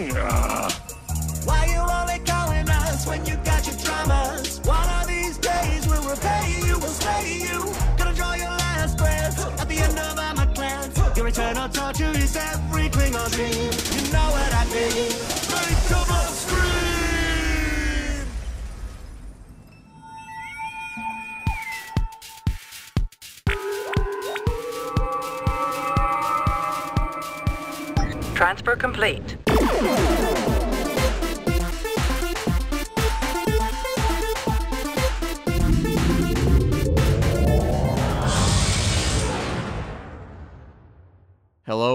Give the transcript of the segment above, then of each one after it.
Why you only calling us when you got your dramas? One of these days we'll repay you, we'll slay you. Gonna draw your last breath at the end of my glance. Your eternal torture is every Klingon dream. You know what I mean? Make us scream! Transfer complete.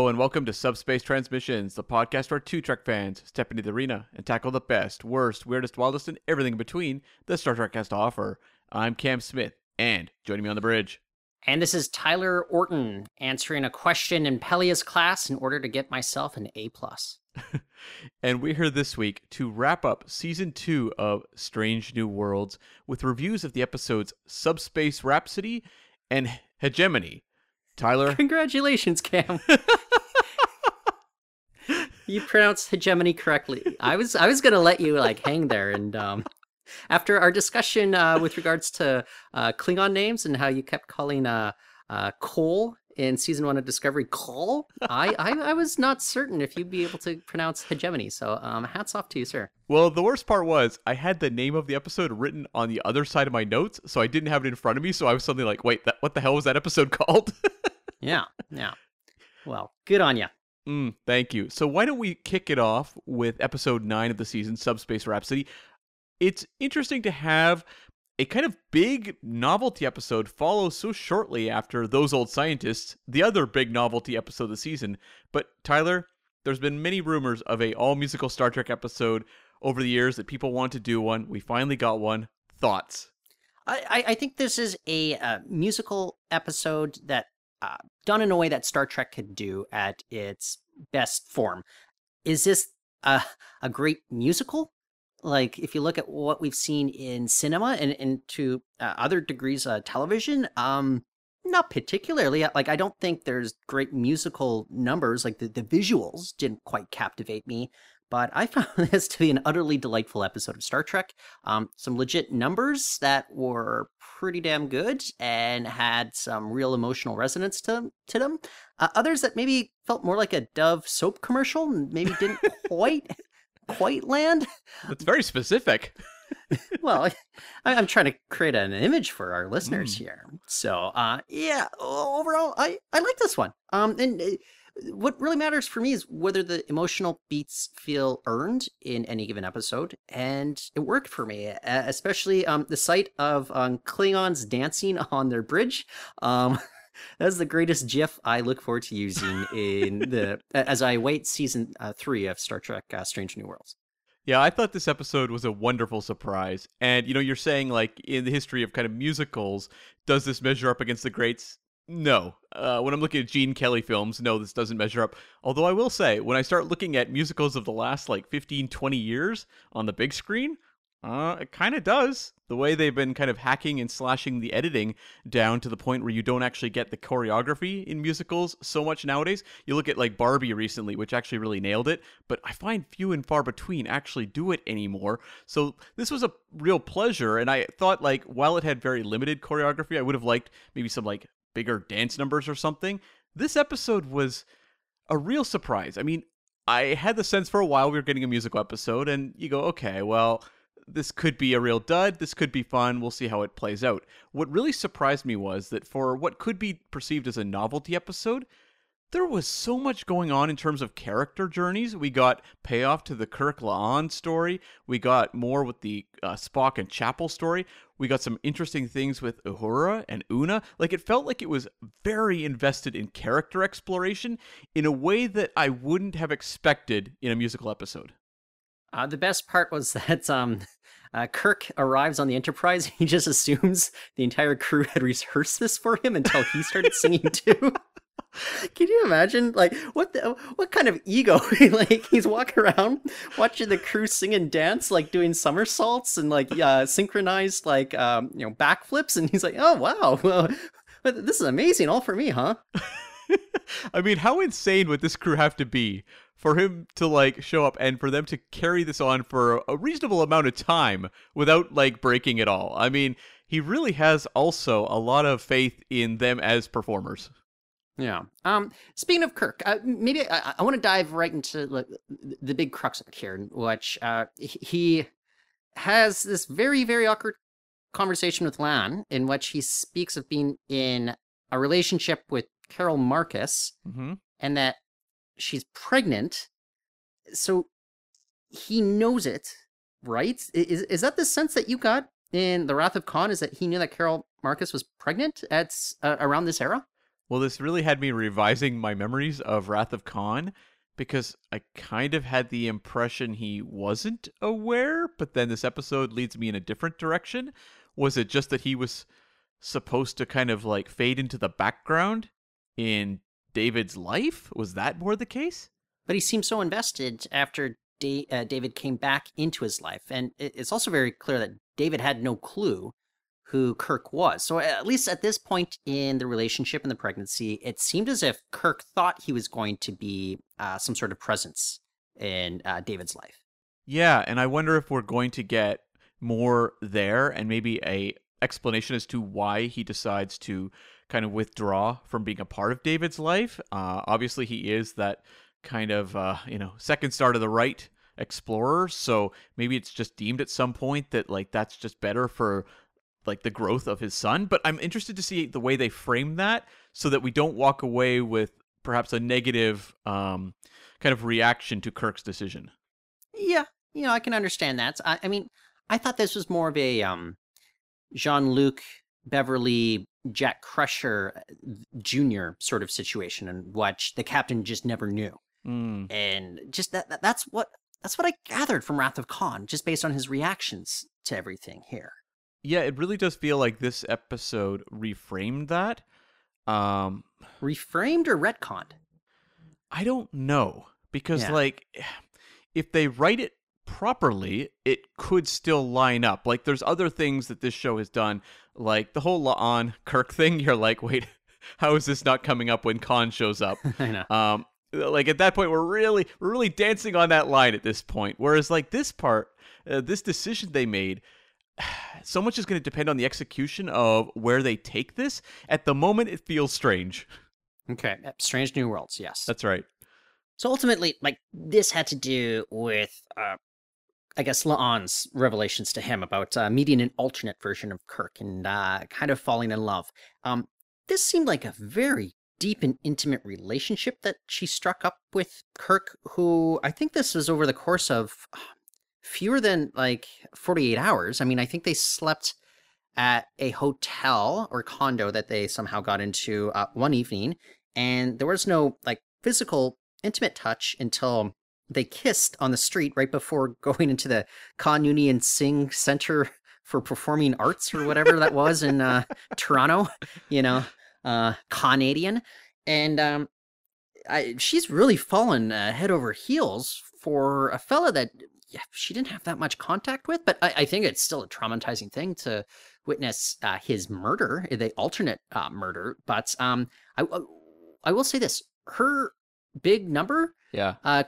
Hello and welcome to Subspace Transmissions, the podcast where two Trek fans step into the arena and tackle the best, worst, weirdest, wildest, and everything in between that Star Trek has to offer. I'm Cam Smith, and joining me on the bridge, And this is Tyler Orton answering a question in Pelia's class in order to get myself an A plus. and we're here this week to wrap up season two of Strange New Worlds with reviews of the episodes Subspace Rhapsody and Hegemony. Tyler, Congratulations, Cam. you pronounced hegemony correctly. I was I was gonna let you like hang there and um after our discussion uh, with regards to uh, Klingon names and how you kept calling uh, uh, Cole in season one of Discovery Cole, I, I I was not certain if you'd be able to pronounce hegemony. So um, hats off to you, sir. Well, the worst part was I had the name of the episode written on the other side of my notes, so I didn't have it in front of me. So I was suddenly like, "Wait, that, what the hell was that episode called?" Yeah, yeah. Well, good on you. Mm, thank you. So why don't we kick it off with episode nine of the season, Subspace Rhapsody? It's interesting to have a kind of big novelty episode follow so shortly after those old scientists, the other big novelty episode of the season. But Tyler, there's been many rumors of a all musical Star Trek episode over the years that people want to do one. We finally got one. Thoughts? I, I- think this is a uh, musical episode that uh, done in a way that Star Trek could do at its best form. Is this a, a great musical? Like, if you look at what we've seen in cinema and, and to uh, other degrees, uh, television, um, not particularly. Like, I don't think there's great musical numbers. Like, the, the visuals didn't quite captivate me. But I found this to be an utterly delightful episode of Star Trek um, some legit numbers that were pretty damn good and had some real emotional resonance to to them. Uh, others that maybe felt more like a Dove soap commercial, and maybe didn't quite quite land. That's very specific. Well, I, I'm trying to create an image for our listeners here. So, uh, yeah, overall, I I like this one. Um, and. What really matters for me is whether the emotional beats feel earned in any given episode, and it worked for me, especially um, the sight of um, Klingons dancing on their bridge. Um, that's the greatest GIF I look forward to using in the as I wait season uh, three of Star Trek: uh, Strange New Worlds. Yeah, I thought this episode was a wonderful surprise. And, you know, you're saying, like, in the history of kind of musicals, does this measure up against the greats? No. Uh, when I'm looking at Gene Kelly films, no, this doesn't measure up. Although I will say, when I start looking at musicals of the last, like, 15, 20 years on the big screen, uh, it kind of does. The way they've been kind of hacking and slashing the editing down to the point where you don't actually get the choreography in musicals so much nowadays. You look at like Barbie recently, which actually really nailed it, but I find few and far between actually do it anymore. So this was a real pleasure, and I thought like while it had very limited choreography, I would have liked maybe some like bigger dance numbers or something. This episode was a real surprise. I mean, I had the sense for a while we were getting a musical episode, and you go, okay, well, this could be a real dud. This could be fun. We'll see how it plays out. What really surprised me was that for what could be perceived as a novelty episode, there was so much going on in terms of character journeys. We got payoff to the Kirk La'an story. We got more with the uh, Spock and Chapel story. We got some interesting things with Uhura and Una. Like it felt like it was very invested in character exploration in a way that I wouldn't have expected in a musical episode. Uh, the best part was that um, uh, Kirk arrives on the Enterprise. He just assumes the entire crew had rehearsed this for him until he started singing too. Can you imagine, like, what the, what kind of ego? like, he's walking around watching the crew sing and dance, like doing somersaults and like uh, synchronized, like, um, you know, backflips, and he's like, "Oh wow, well, but this is amazing, all for me, huh?" I mean, how insane would this crew have to be for him to like show up and for them to carry this on for a reasonable amount of time without like breaking it all. I mean, he really has also a lot of faith in them as performers. Yeah. Um. Speaking of Kirk, uh, maybe I, I want to dive right into like, the big crux of it here, which uh, he has this very very awkward conversation with La'an, in which he speaks of being in a relationship with Carol Marcus, Mm-hmm. and that she's pregnant. So he knows it, right? Is is that the sense that you got in the Wrath of Khan? Is that he knew that Carol Marcus was pregnant at uh, around this era? Well, this really had me revising my memories of Wrath of Khan because I kind of had the impression he wasn't aware, but then this episode leads me in a different direction. Was it just that he was supposed to kind of like fade into the background in David's life? Was that more the case? But he seemed so invested after da- uh, David came back into his life, and it's also very clear that David had no clue who Kirk was. So at least at this point in the relationship and the pregnancy, it seemed as if Kirk thought he was going to be uh, some sort of presence in uh, David's life. Yeah, and I wonder if we're going to get more there and maybe a explanation as to why he decides to kind of withdraw from being a part of David's life. Uh, obviously, he is that kind of uh, you know second star to the right explorer, so maybe it's just deemed at some point that like that's just better for like the growth of his son. But I'm interested to see the way they frame that so that we don't walk away with perhaps a negative um, kind of reaction to Kirk's decision. Yeah, you know, I can understand that. I, I mean, I thought this was more of a um, Jean Luc Beverly Jack Crusher uh, Jr. sort of situation, in which the captain just never knew, Mm. and just that, that that's what that's what I gathered from Wrath of Khan, just based on his reactions to everything here. Yeah, it really does feel like this episode reframed that. Um, Reframed or retconned? I don't know because Yeah. like if they write it properly, it could still line up. Like there's other things that this show has done, like the whole on Kirk thing. You're like, wait, how is this not coming up when Khan shows up? I know. um like at that point we're really we're really dancing on that line at this point whereas like this part uh, this decision they made so much is going to depend on the execution of where they take this at the moment it feels strange Okay, uh, Strange New Worlds. Yes. that's right So ultimately, like this had to do with, uh, I guess, La'an's revelations to him about uh, meeting an alternate version of Kirk and uh, kind of falling in love. Um, this seemed like a very deep and intimate relationship that she struck up with Kirk, who I think this was over the course of fewer than like 48 hours. I mean, I think they slept at a hotel or condo that they somehow got into uh, one evening, and there was no like physical intimate touch until they kissed on the street right before going into the Khan Noonien Singh Center for Performing Arts or whatever that was in uh, Toronto, you know, uh, Canadian. And um, I, she's really fallen uh, head over heels for a fella that yeah, she didn't have that much contact with, but I, I think it's still a traumatizing thing to witness uh, his murder, the alternate uh, murder. But um, I, I will say this: her big number yeah uh,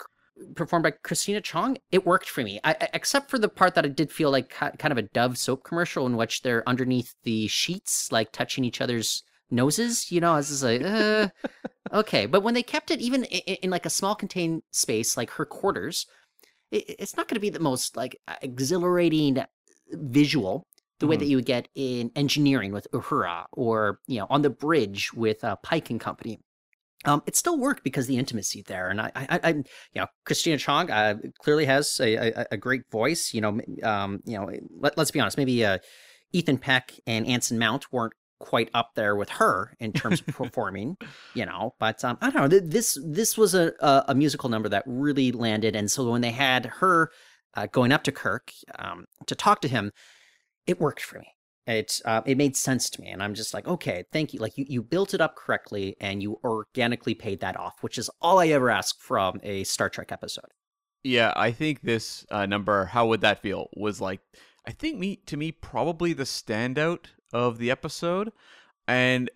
performed by Christina Chong, it worked for me. I, except for the part that I did feel like kind of a Dove soap commercial in which they're underneath the sheets, like touching each other's noses. You know, I was just like, uh, okay. But when they kept it even in, in like a small contained space, like her quarters, it's not going to be the most like exhilarating visual. The way Mhm. that you would get in engineering with Uhura, or you know, on the bridge with uh, Pike and Company um, it still worked because the intimacy there, and I, I, I you know, Christina Chong uh, clearly has a, a, a great voice. You know, um, you know, let, let's be honest, maybe uh, Ethan Peck and Anson Mount weren't quite up there with her in terms of performing. You know, but um, I don't know. This this was a, a musical number that really landed, and so when they had her uh, going up to Kirk um, to talk to him, it worked for me it uh, it made sense to me and i'm just like okay thank you like you, you built it up correctly and you organically paid that off which is all i ever ask from a star trek episode yeah i think this uh, number how would that feel was like i think me to me probably the standout of the episode and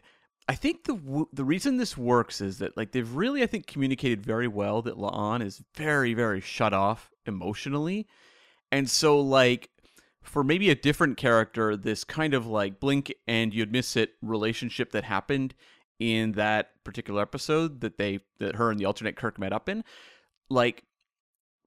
I think the the reason this works is that like they've really I think communicated very well that La'an is very very shut off emotionally, and so like for maybe a different character, this kind of like blink and you'd miss it relationship that happened in that particular episode that they that her and the alternate Kirk met up in, like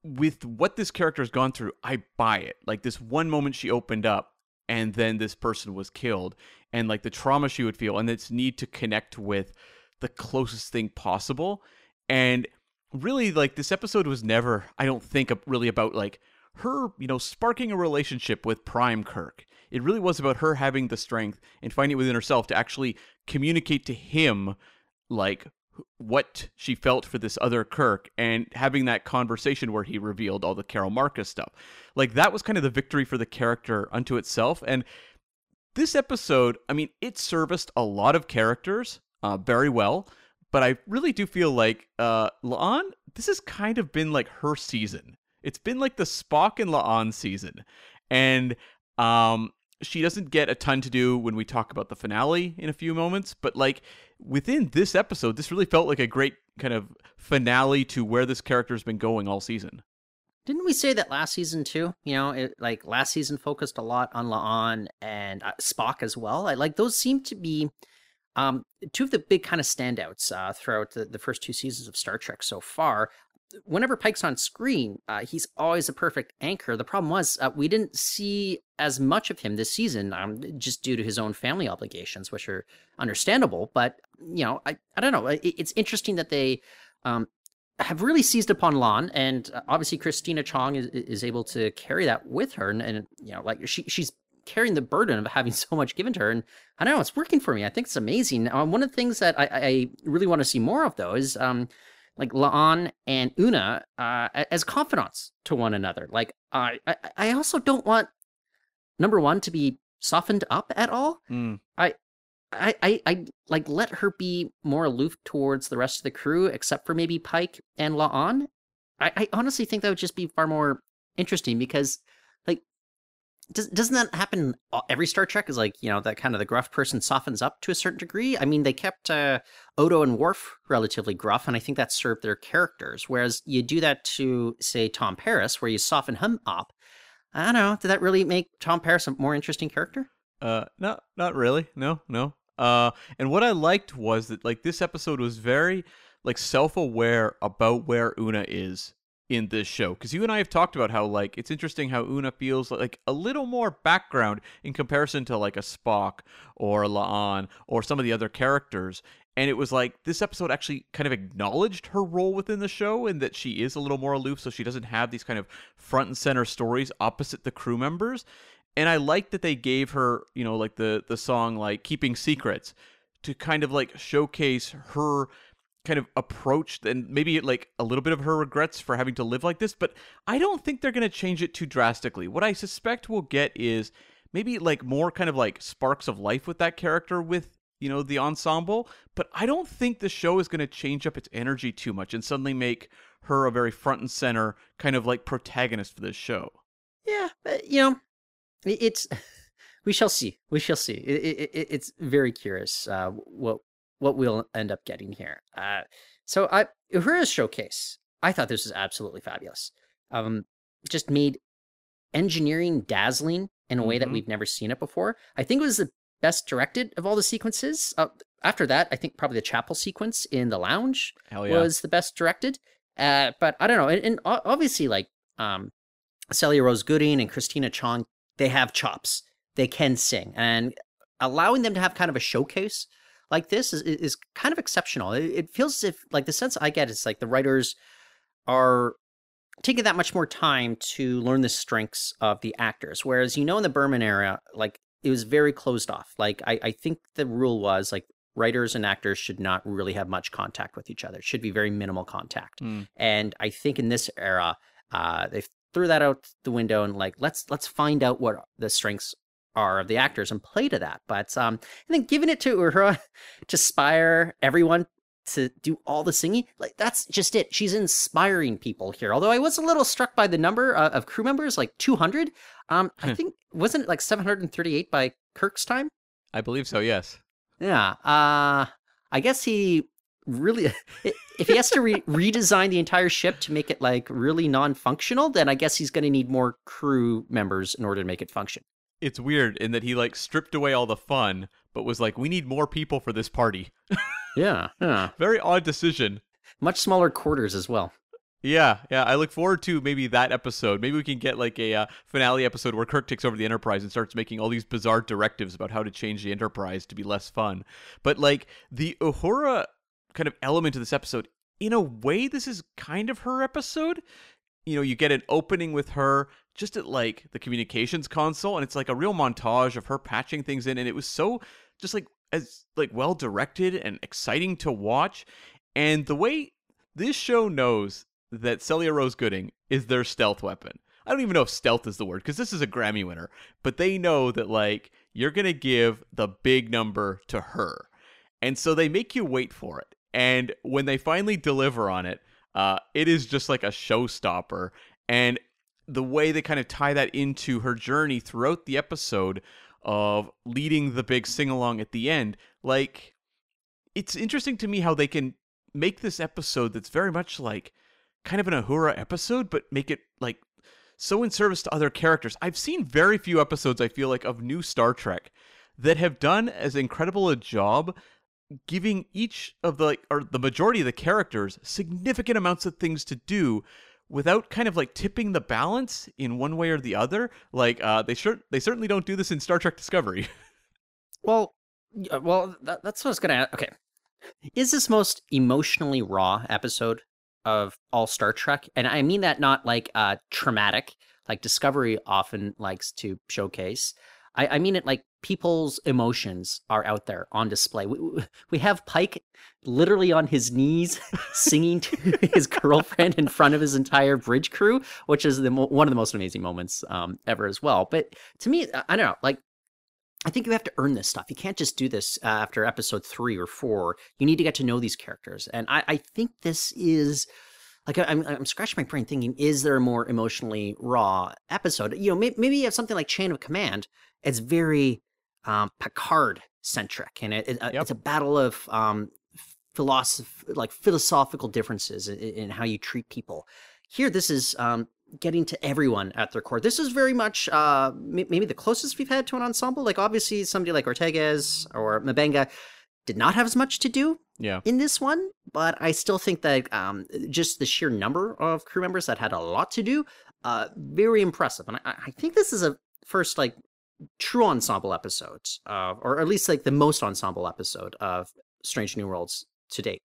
with what this character has gone through, I buy it. Like this one moment she opened up and then this person was killed and like the trauma she would feel and its need to connect with the closest thing possible. And really like this episode was never I don't think really about like her, you know, sparking a relationship with Prime Kirk. It really was about her having the strength and finding it within herself to actually communicate to him like what she felt for this other Kirk and having that conversation where he revealed all the Carol Marcus stuff. Like that was kind of the victory for the character unto itself. And this episode, I mean, it serviced a lot of characters uh, very well, but I really do feel like uh, La'an, this has kind of been like her season. It's been like the Spock and La'an season. And um, she doesn't get a ton to do when we talk about the finale in a few moments, but like within this episode, this really felt like a great kind of finale to where this character's been going all season. Didn't we say that last season too? You know, it, like last season focused a lot on La'an and uh, Spock as well. I like those seem to be um, two of the big kind of standouts uh, throughout the, the first two seasons of Star Trek so far whenever Pike's on screen, uh, he's always a perfect anchor. The problem was uh, we didn't see as much of him this season, um, just due to his own family obligations, which are understandable. But you know, I I don't know. It, it's interesting that they um, have really seized upon La'an, and uh, obviously Christina Chong is is able to carry that with her, and, and you know, like she she's carrying the burden of having so much given to her. And I don't know, it's working for me. I think it's amazing. Um, one of the things that I, I really want to see more of, though, is um, like La'an and Una uh, as confidants to one another. Like I, I, I also don't want number one to be softened up at all. Mm. I, I, I, I like let her be more aloof towards the rest of the crew, except for maybe Pike and La'an. I, I honestly think that would just be far more interesting because does, doesn't that happen every Star Trek? Is like you know that kind of the gruff person softens up to a certain degree. I mean, they kept uh, Odo and Worf relatively gruff, and I think that served their characters. Whereas you do that to say Tom Paris, where you soften him up. I don't know. Did that really make Tom Paris a more interesting character? Uh, not not really. No, no. Uh, and what I liked was that like this episode was very like self aware about where Una is in this show because you and I have talked about how like it's interesting how Una feels like a little more background in comparison to like a Spock or a La'an or some of the other characters. And it was like this episode actually kind of acknowledged her role within the show and that she is a little more aloof, so she doesn't have these kind of front and center stories opposite the crew members. And I like that they gave her, you know, like the the song like "Keeping Secrets" to kind of like showcase her kind of approach and maybe like a little bit of her regrets for having to live like this, but I don't think they're going to change it too drastically. What I suspect we'll get is maybe like more kind of like sparks of life with that character with you know the ensemble but i don't think the show is going to change up its energy too much and suddenly make her a very front and center kind of like protagonist for this show. Yeah but you know it's we shall see. We shall see. It, it, it's very curious uh, what what we'll end up getting here. Uh, so I Uhura's showcase, I thought this was absolutely fabulous. Um, just made engineering dazzling in a way mm-hmm. that we've never seen it before. I think it was the best directed of all the sequences. Uh, after that, I think probably the chapel sequence in the lounge yeah. was the best directed. Uh, but I don't know, and, and obviously, like um, Celia Rose Gooding and Christina Chong, they have chops. They can sing, and allowing them to have kind of a showcase like this is, is kind of exceptional. It, it feels as if, like, the sense I get is like the writers are taking that much more time to learn the strengths of the actors. Whereas, you know, in the Berman era, like, it was very closed off. Like, I, I think the rule was like writers and actors should not really have much contact with each other. It should be very minimal contact. Mm. And I think in this era, uh, they threw that out the window and like let's let's find out what the strengths are of the actors and play to that. But um, I think giving it to Uhura to inspire everyone to do all the singing, like that's just it. She's inspiring people here. Although I was a little struck by the number uh, of crew members, like 200. Um, I think wasn't it like 738 by Kirk's time? I believe so. Yes. Yeah. Uh, I guess he really, if he has to re- redesign the entire ship to make it like really non-functional, then I guess he's going to need more crew members in order to make it function. It's weird in that he like stripped away all the fun, but was like, we need more people for this party. Yeah. Yeah. Very odd decision. Much smaller quarters as well. Yeah, yeah. I look forward to maybe that episode. Maybe we can get like a uh, finale episode where Kirk takes over the Enterprise and starts making all these bizarre directives about how to change the Enterprise to be less fun. But like the Uhura kind of element of this episode, in a way, this is kind of her episode. You know, you get an opening with her just at like the communications console, and it's like a real montage of her patching things in, and it was so just like as like well directed and exciting to watch. And the way this show knows that Celia Rose Gooding is their stealth weapon. I don't even know if stealth is the word because this is a Grammy winner, but they know that like you're to give the big number to her. And so they make you wait for it. And when they finally deliver on it, uh, it is just like a showstopper. And the way they kind of tie that into her journey throughout the episode of leading the big sing along at the end, like it's interesting to me how they can make this episode that's very much like kind of an Uhura episode, but make it like so in service to other characters. I've seen very few episodes, I feel like, of new Star Trek that have done as incredible a job giving each of the or the majority of the characters significant amounts of things to do without kind of like tipping the balance in one way or the other. Like uh, they sure they certainly don't do this in Star Trek Discovery. Well, y- well, that, that's what I was gonna. Okay, is this most emotionally raw episode of all Star Trek? And I mean that not like uh traumatic, like Discovery often likes to showcase. I, I mean it like people's emotions are out there on display. We, we- have Pike literally on his knees singing to his girlfriend in front of his entire bridge crew, which is the one of the most amazing moments um, ever as well. But to me, I don't know, like I think you have to earn this stuff. You can't just do this uh, after episode three or four. You need to get to know these characters, and I, I think this is like I'm, I'm scratching my brain thinking, is there a more emotionally raw episode? You know, maybe, maybe you have something like Chain of Command. It's very um, Picard centric, and it, it, uh, Yep. it's a battle of um, philosoph- like philosophical differences in, in how you treat people. Here, this is um, getting to everyone at their core. This is very much uh, m- maybe the closest we've had to an ensemble. Like obviously, somebody like Ortegas or M'Benga did not have as much to do yeah. in this one, but I still think that um, just the sheer number of crew members that had a lot to do, uh, very impressive. And I, I think this is a first like true ensemble episode, uh, or at least like the most ensemble episode of Strange New Worlds to date.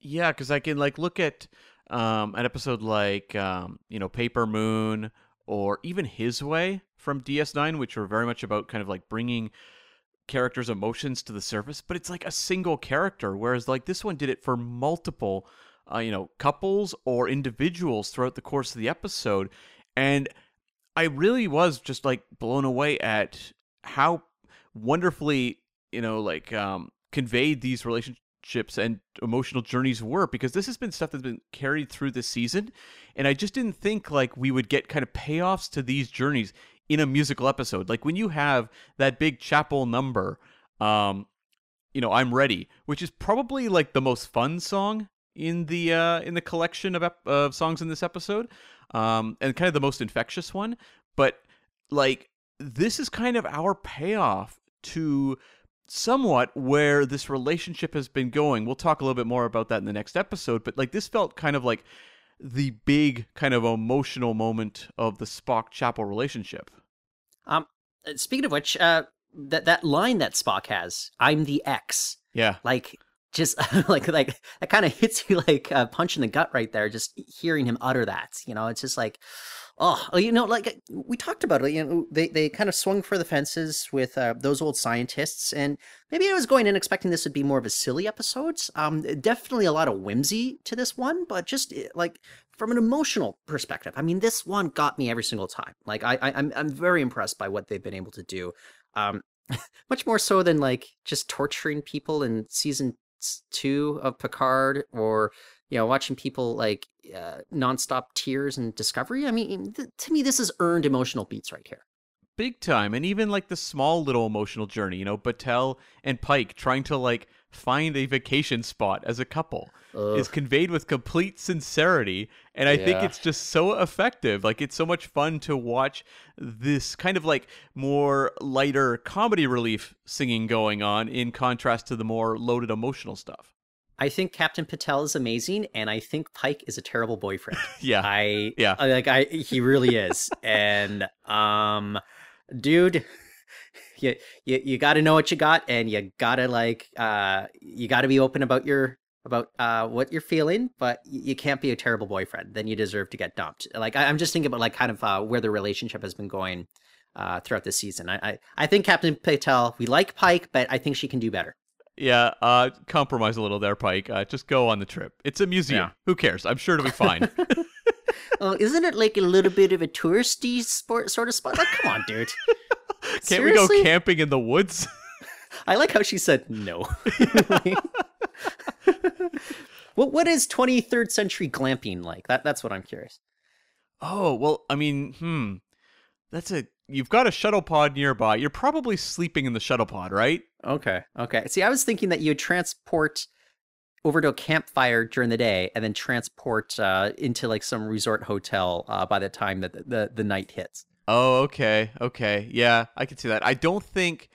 Yeah, because I can like look at um, an episode like um, you know Paper Moon or even His Way from DS9, which were very much about kind of like bringing characters' emotions to the surface, but it's like a single character, whereas like this one did it for multiple, uh, you know, couples or individuals throughout the course of the episode, and I really was just like blown away at how wonderfully you know like um conveyed these relationships and emotional journeys were because this has been stuff that's been carried through this season and i just didn't think like we would get kind of payoffs to these journeys in a musical episode. Like when you have that big chapel number um you know i'm ready which is probably like the most fun song in the uh in the collection of ep- of songs in this episode um and kind of the most infectious one but like this is kind of our payoff to somewhat where this relationship has been going. We'll talk a little bit more about that in the next episode, but like this felt kind of like the big kind of emotional moment of the Spock Chapel relationship. Um, uh, speaking of which, uh, that that line that Spock has, "I'm the X," Yeah. like just like like that kind of hits you like a punch in the gut right there. Just hearing him utter that, you know, it's just like, oh, you know, like we talked about it. You know, they they kind of swung for the fences with uh, those old scientists, and maybe I was going in expecting this would be more of a silly episode. Um, definitely a lot of whimsy to this one, but just eh, like from an emotional perspective, I mean, this one got me every single time. Like I, I I'm I'm very impressed by what they've been able to do. Um, much more so than like just torturing people in season two of Picard or you know watching people like uh, nonstop tears and Discovery. I mean, th- to me, this is earned emotional beats right here. big time and even like the small little emotional journey you know batel and pike trying to like find a vacation spot as a couple. Is conveyed with complete sincerity and i think it's just so effective. Like it's so much fun to watch this kind of like more lighter comedy relief singing going on in contrast to the more loaded emotional stuff. I think Captain Batel is amazing, and I think Pike is a terrible boyfriend. yeah. I Yeah. Like I he really is, and um, dude, you you, you got to know what you got, and you gotta like uh you got to be open about your about uh what you're feeling, but you can't be a terrible boyfriend. Then you deserve to get dumped. Like I, I'm just thinking about like kind of uh, where the relationship has been going uh throughout the season. I, I I think Captain Batel, we like Pike, but I think she can do better. Yeah, uh, compromise a little there, Pike. Uh, just go on the trip. It's a museum. Yeah. Who cares? I'm sure it'll be fine. Oh, isn't it like a little bit of a touristy sport sort of spot? Like, come on, dude. Can't we go camping in the woods? I like how she said no. what what is 23rd century glamping like? That that's what I'm curious. oh, well, I mean, hmm. That's a. You've got a shuttle pod nearby. You're probably sleeping in the shuttle pod, right? Okay. Okay. See, I was thinking that you would transport over to a campfire during the day and then transport uh, into like some resort hotel uh, by the time that the, the, the night hits. Oh, okay. Okay. Yeah, I can see that. I don't think.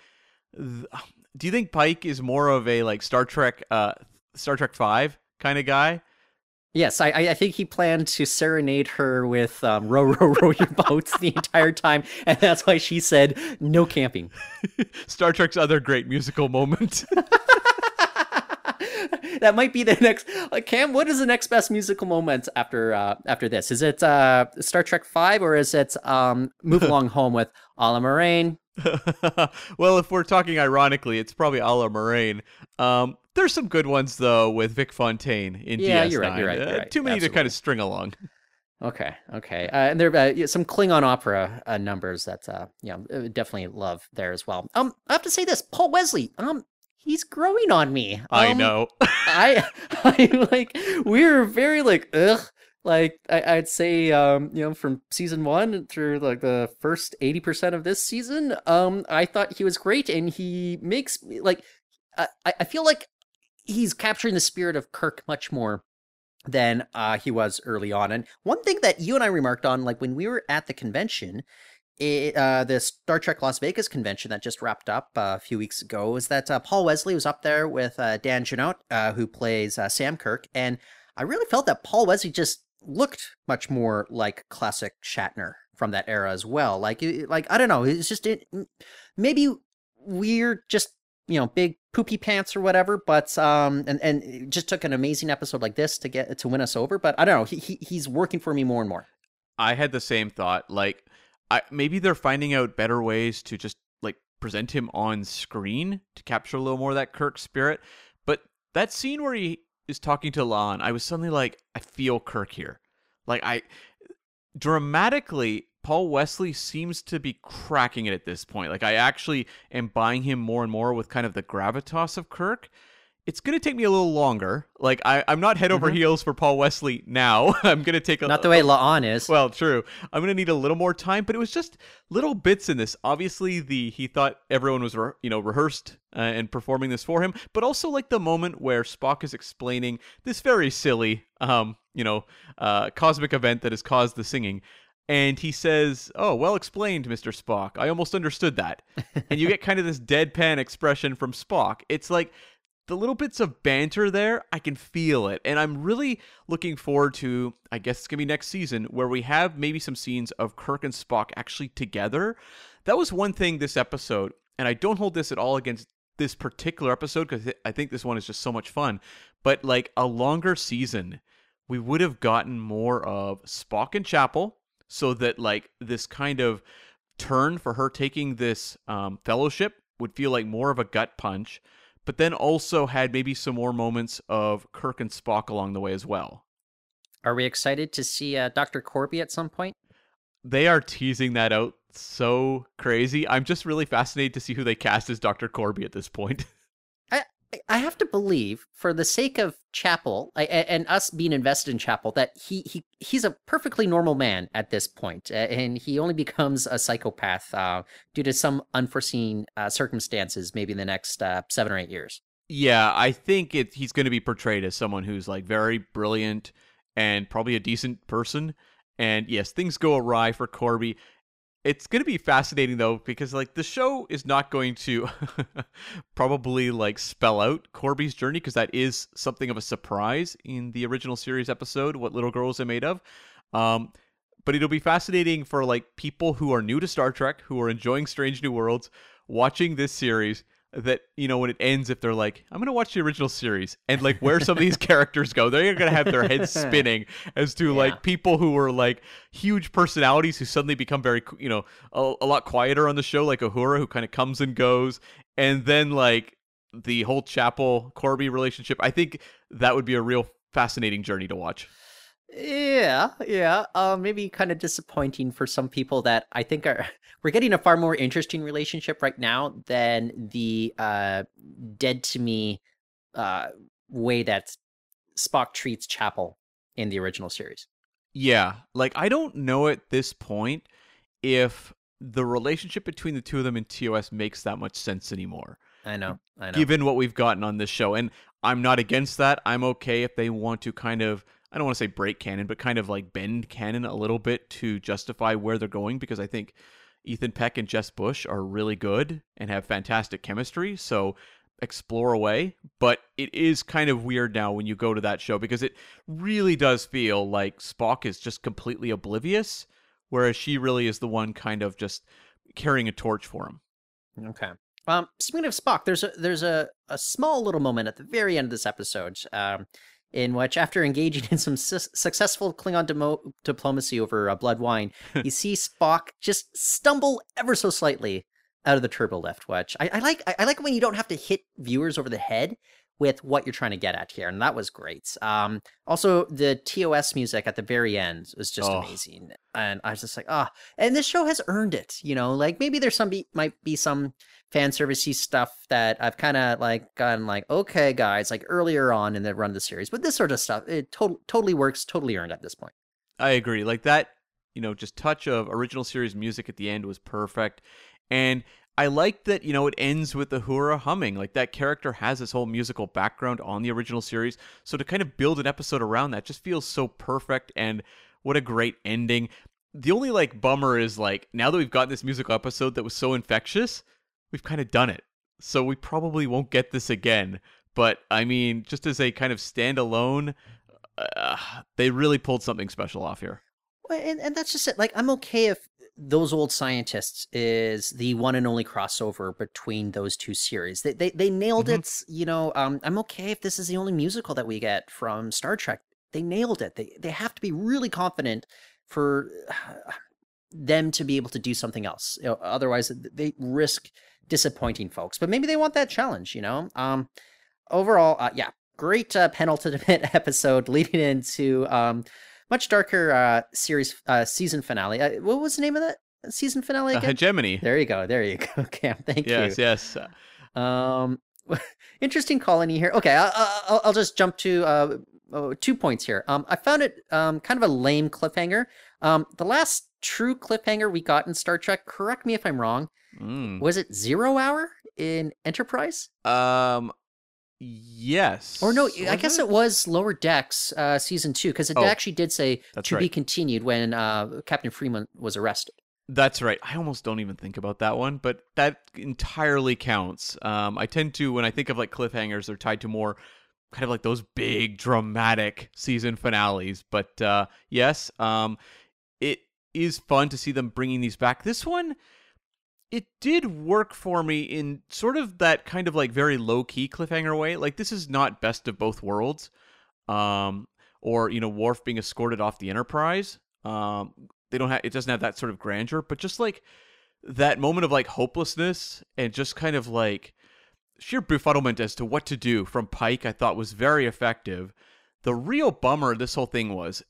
th- Do you think Pike is more of a like Star Trek, uh, Star Trek Five kind of guy? Yes, I, I I think he planned to serenade her with um, row, row, row your boats the entire time, and that's why she said no camping. Star Trek's other great musical moment. that might be the next. Like, Cam, what is the next best musical moment after uh, after this? Is it uh, Star Trek Five or is it um, Move Along Home with Ala Moraine? well, if we're talking ironically, it's probably Allamaraine. Um, there's some good ones though with Vic Fontaine in Yeah, DS9. you're right, you're right, Uh, you're right. Too many to kind of string along. Okay, okay, uh, and there uh, some Klingon opera uh, numbers that uh, yeah, uh, definitely love there as well. Um, I have to say this, Paul Wesley, um, he's growing on me. I Um, know. I I like we were very like ugh like I, I'd say um you know from season one through like the first 80% of this season um I thought he was great and he makes me like I, I I feel like he's capturing the spirit of Kirk much more than uh he was early on and one thing that you and I remarked on like when we were at the convention it, uh, the Star Trek Las Vegas convention that just wrapped up uh, a few weeks ago is that uh, Paul Wesley was up there with uh, Dan Jeannotte, uh, who plays uh, Sam Kirk, and I really felt that Paul Wesley just looked much more like classic Shatner from that era as well. Like, like I don't know, it's just it, maybe we're just you know big poopy pants or whatever, but um, and and it just took an amazing episode like this to get to win us over. But I don't know, he, he he's working for me more and more. I had the same thought. Like, I maybe they're finding out better ways to just like present him on screen to capture a little more of that Kirk spirit. But that scene where he is talking to La'an, I was suddenly like, I feel Kirk here. Like I dramatically, Paul Wesley seems to be cracking it at this point. Like I actually am buying him more and more with kind of the gravitas of Kirk. It's gonna take me a little longer. Like I, I'm not head over Mhm. heels for Paul Wesley now. I'm gonna take a, Not the way La'an is. well, true. I'm gonna need a little more time, but it was just little bits in this. Obviously, the he thought everyone was re- you know rehearsed uh, and performing this for him, but also like the moment where Spock is explaining this very silly um you know uh cosmic event that has caused the singing. And he says, "Oh, well explained, Mr. Spock. I almost understood that." and you get kind of this deadpan expression from Spock. It's like the little bits of banter there, I can feel it. And I'm really looking forward to, I guess it's going to be next season, where we have maybe some scenes of Kirk and Spock actually together. That was one thing this episode, and I don't hold this at all against this particular episode because I think this one is just so much fun. But like a longer season, we would have gotten more of Spock and Chapel so that like this kind of turn for her taking this um, fellowship would feel like more of a gut punch but then also had maybe some more moments of Kirk and Spock along the way as well. Are we excited to see uh, Dr. Korby at some point? They are teasing that out so crazy. I'm just really fascinated to see who they cast as Dr. Korby at this point. I have to believe, for the sake of Chapel I, and us being invested in Chapel, that he he he's a perfectly normal man at this point, and he only becomes a psychopath uh, due to some unforeseen uh, circumstances, maybe in the next uh, seven or eight years. Yeah, I think it, he's going to be portrayed as someone who's like very brilliant and probably a decent person. And yes, things go awry for Korby. It's going to be fascinating though because like the show is not going to probably like spell out Korby's journey because that is something of a surprise in the original series episode what little girls are made of. Um, but it'll be fascinating for like people who are new to Star Trek, who are enjoying Strange New Worlds, watching this series that you know when it ends if they're like i'm gonna watch the original series and like where some of these characters go they're gonna have their heads spinning as to Yeah. like people who were like huge personalities who suddenly become very you know a, a lot quieter on the show like Uhura who kind of comes and goes and then like the whole chapel korby relationship i think that would be a real fascinating journey to watch Yeah, yeah. Uh, maybe kind of disappointing for some people that I think are we're getting a far more interesting relationship right now than the uh, dead to me uh, way that Spock treats Chapel in the original series. Yeah, like I don't know at this point if the relationship between the two of them in TOS makes that much sense anymore. I know, I know. Given what we've gotten on this show, and I'm not against that. I'm okay if they want to kind of I don't want to say break canon, but kind of like bend canon a little bit to justify where they're going because I think Ethan Peck and Jess Bush are really good and have fantastic chemistry. So explore away, but it is kind of weird now when you go to that show because it really does feel like Spock is just completely oblivious, whereas she really is the one kind of just carrying a torch for him. Okay. Um, speaking of Spock, there's a there's a, a small little moment at the very end of this episode, um, in which after engaging in some su- successful Klingon demo- diplomacy over uh, blood wine, you see Spock just stumble ever so slightly out of the turbo lift. Which I, I like. I, I like when you don't have to hit viewers over the head with what you're trying to get at here, and that was great. Um, also, the TOS music at the very end was just Oh. amazing, and I was just like, ah. And this show has earned it, you know. Like maybe there's some be- might be some fan servicey stuff that I've kind of like gotten like, okay, guys, like earlier on in the run of the series, but this sort of stuff, it to- totally works, totally earned at this point. I agree. Like that, you know, just touch of original series music at the end was perfect. And I like that, you know, it ends with the Hura humming. Like that character has this whole musical background on the original series. So to kind of build an episode around that just feels so perfect and what a great ending. The only like bummer is like now that we've gotten this musical episode that was so infectious, we've kind of done it. So we probably won't get this again. But I mean, just as a kind of standalone, uh, they really pulled something special off here. Well, and, and that's just it. Like, I'm okay if those old scientists is the one and only crossover between those two series. They they, they nailed Mhm. it. You know, um, I'm okay if this is the only musical that we get from Star Trek. They nailed it. They they have to be really confident for them to be able to do something else. You know, otherwise, they risk disappointing folks. But maybe they want that challenge. You know. Um, overall, uh, yeah, great uh, penultimate episode leading into um much darker uh series uh season finale. Uh, what was the name of that season finale Uh, hegemony. there you go. There you go, Cam. Thank you. Yes, yes. Um, interesting colony here. Okay, I, I, I'll, I'll just jump to uh oh, two points here. Um, I found it um kind of a lame cliffhanger. Um, the last true cliffhanger we got in Star Trek. Correct me if I'm wrong. Mm. Was it Zero Hour in Enterprise? Um, yes. Or no, I guess it was Lower Decks, uh, season two, because it Oh, actually did say to be continued when uh, Captain Freeman was arrested. That's right. I almost don't even think about that one, but that entirely counts. Um, I tend to when I think of like cliffhangers, they're tied to more kind of like those big dramatic season finales. But uh, yes, um, it is fun to see them bringing these back. This one, it did work for me in sort of that kind of like very low key cliffhanger way. Like this is not best of both worlds, um, or you know, Worf being escorted off the Enterprise. Um, they don't have it doesn't have that sort of grandeur, but just like that moment of like hopelessness and just kind of like sheer befuddlement as to what to do from Pike, I thought was very effective. The real bummer this whole thing was,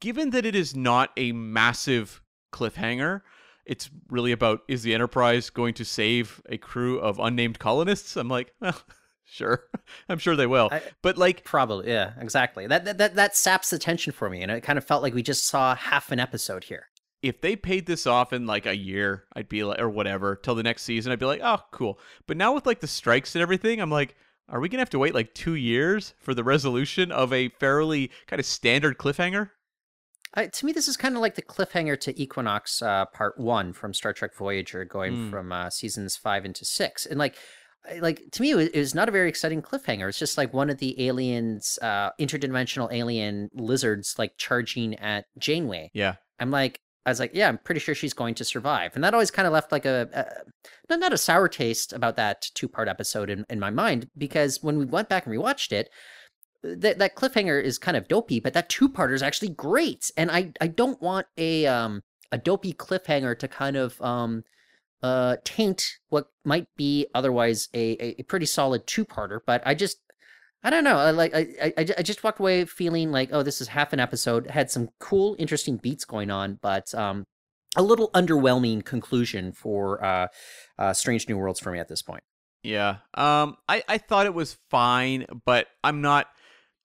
given that it is not a massive cliffhanger, it's really about is the Enterprise going to save a crew of unnamed colonists? I'm like, well, Sure, I'm sure they will. I- but like, Probably, yeah, exactly. That, that that that saps the tension for me, and it kind of felt like we just saw half an episode here. if they paid this off in like a year, I'd be like, or whatever, till the next season, I'd be like, oh, cool. But now with like the strikes and everything, I'm like, are we gonna have to wait like two years for the resolution of a fairly kind of standard cliffhanger? I, to me, this is kind of like the cliffhanger to Equinox uh, Part One from Star Trek Voyager, going Mm. from uh, seasons five into six, and like, like to me, it was, not a very exciting cliffhanger. It's just like one of the aliens, uh, interdimensional alien lizards, like charging at Janeway. Yeah, I'm like, I was like, yeah, I'm pretty sure she's going to survive, and that always kind of left like a, a not not a sour taste about that two part episode in, in my mind because when we went back and rewatched it, that that cliffhanger is kind of dopey, but that two parter is actually great, and I I don't want a um a dopey cliffhanger to kind of um uh taint what might be otherwise a a, pretty solid two parter, but I just. I don't know. I like. I, I I I just walked away feeling like, oh, this is half an episode. Had some cool, interesting beats going on, but um, a little underwhelming conclusion for uh, uh, Strange New Worlds for me at this point. yeah. Um, I I thought it was fine, but I'm not.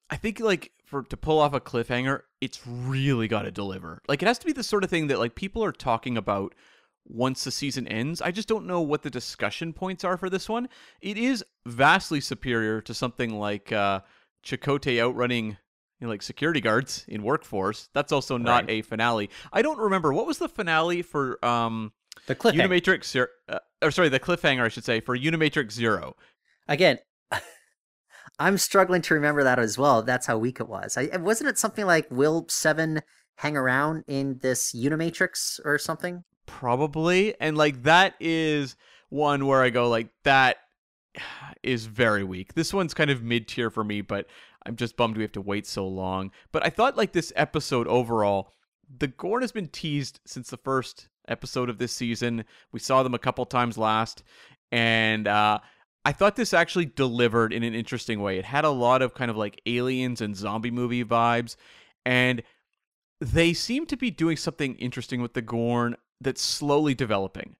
I think like for to pull off a cliffhanger, it's really got to deliver. Like it has to be the sort of thing that like people are talking about once the season ends. I just don't know what the discussion points are for this one. It is vastly superior to something like uh Chakotay outrunning you know, like security guards in Workforce. That's also not Right. a finale. I don't remember what was the finale for um The cliffhanger Unimatrix uh, or sorry, the cliffhanger I should say for Unimatrix Zero. again. I'm struggling to remember that as well. That's how weak it was. I, wasn't it something like will Seven hang around in this Unimatrix or something? Probably. And like that is one where I go like that is very weak. This one's kind of mid tier for me, but I'm just bummed we have to wait so long. But I thought like this episode overall, the Gorn has been teased since the first episode of this season. We saw them a couple times last, and uh I thought this actually delivered in an interesting way. It had a lot of kind of like aliens and zombie movie vibes, and they seem to be doing something interesting with the Gorn that's slowly developing.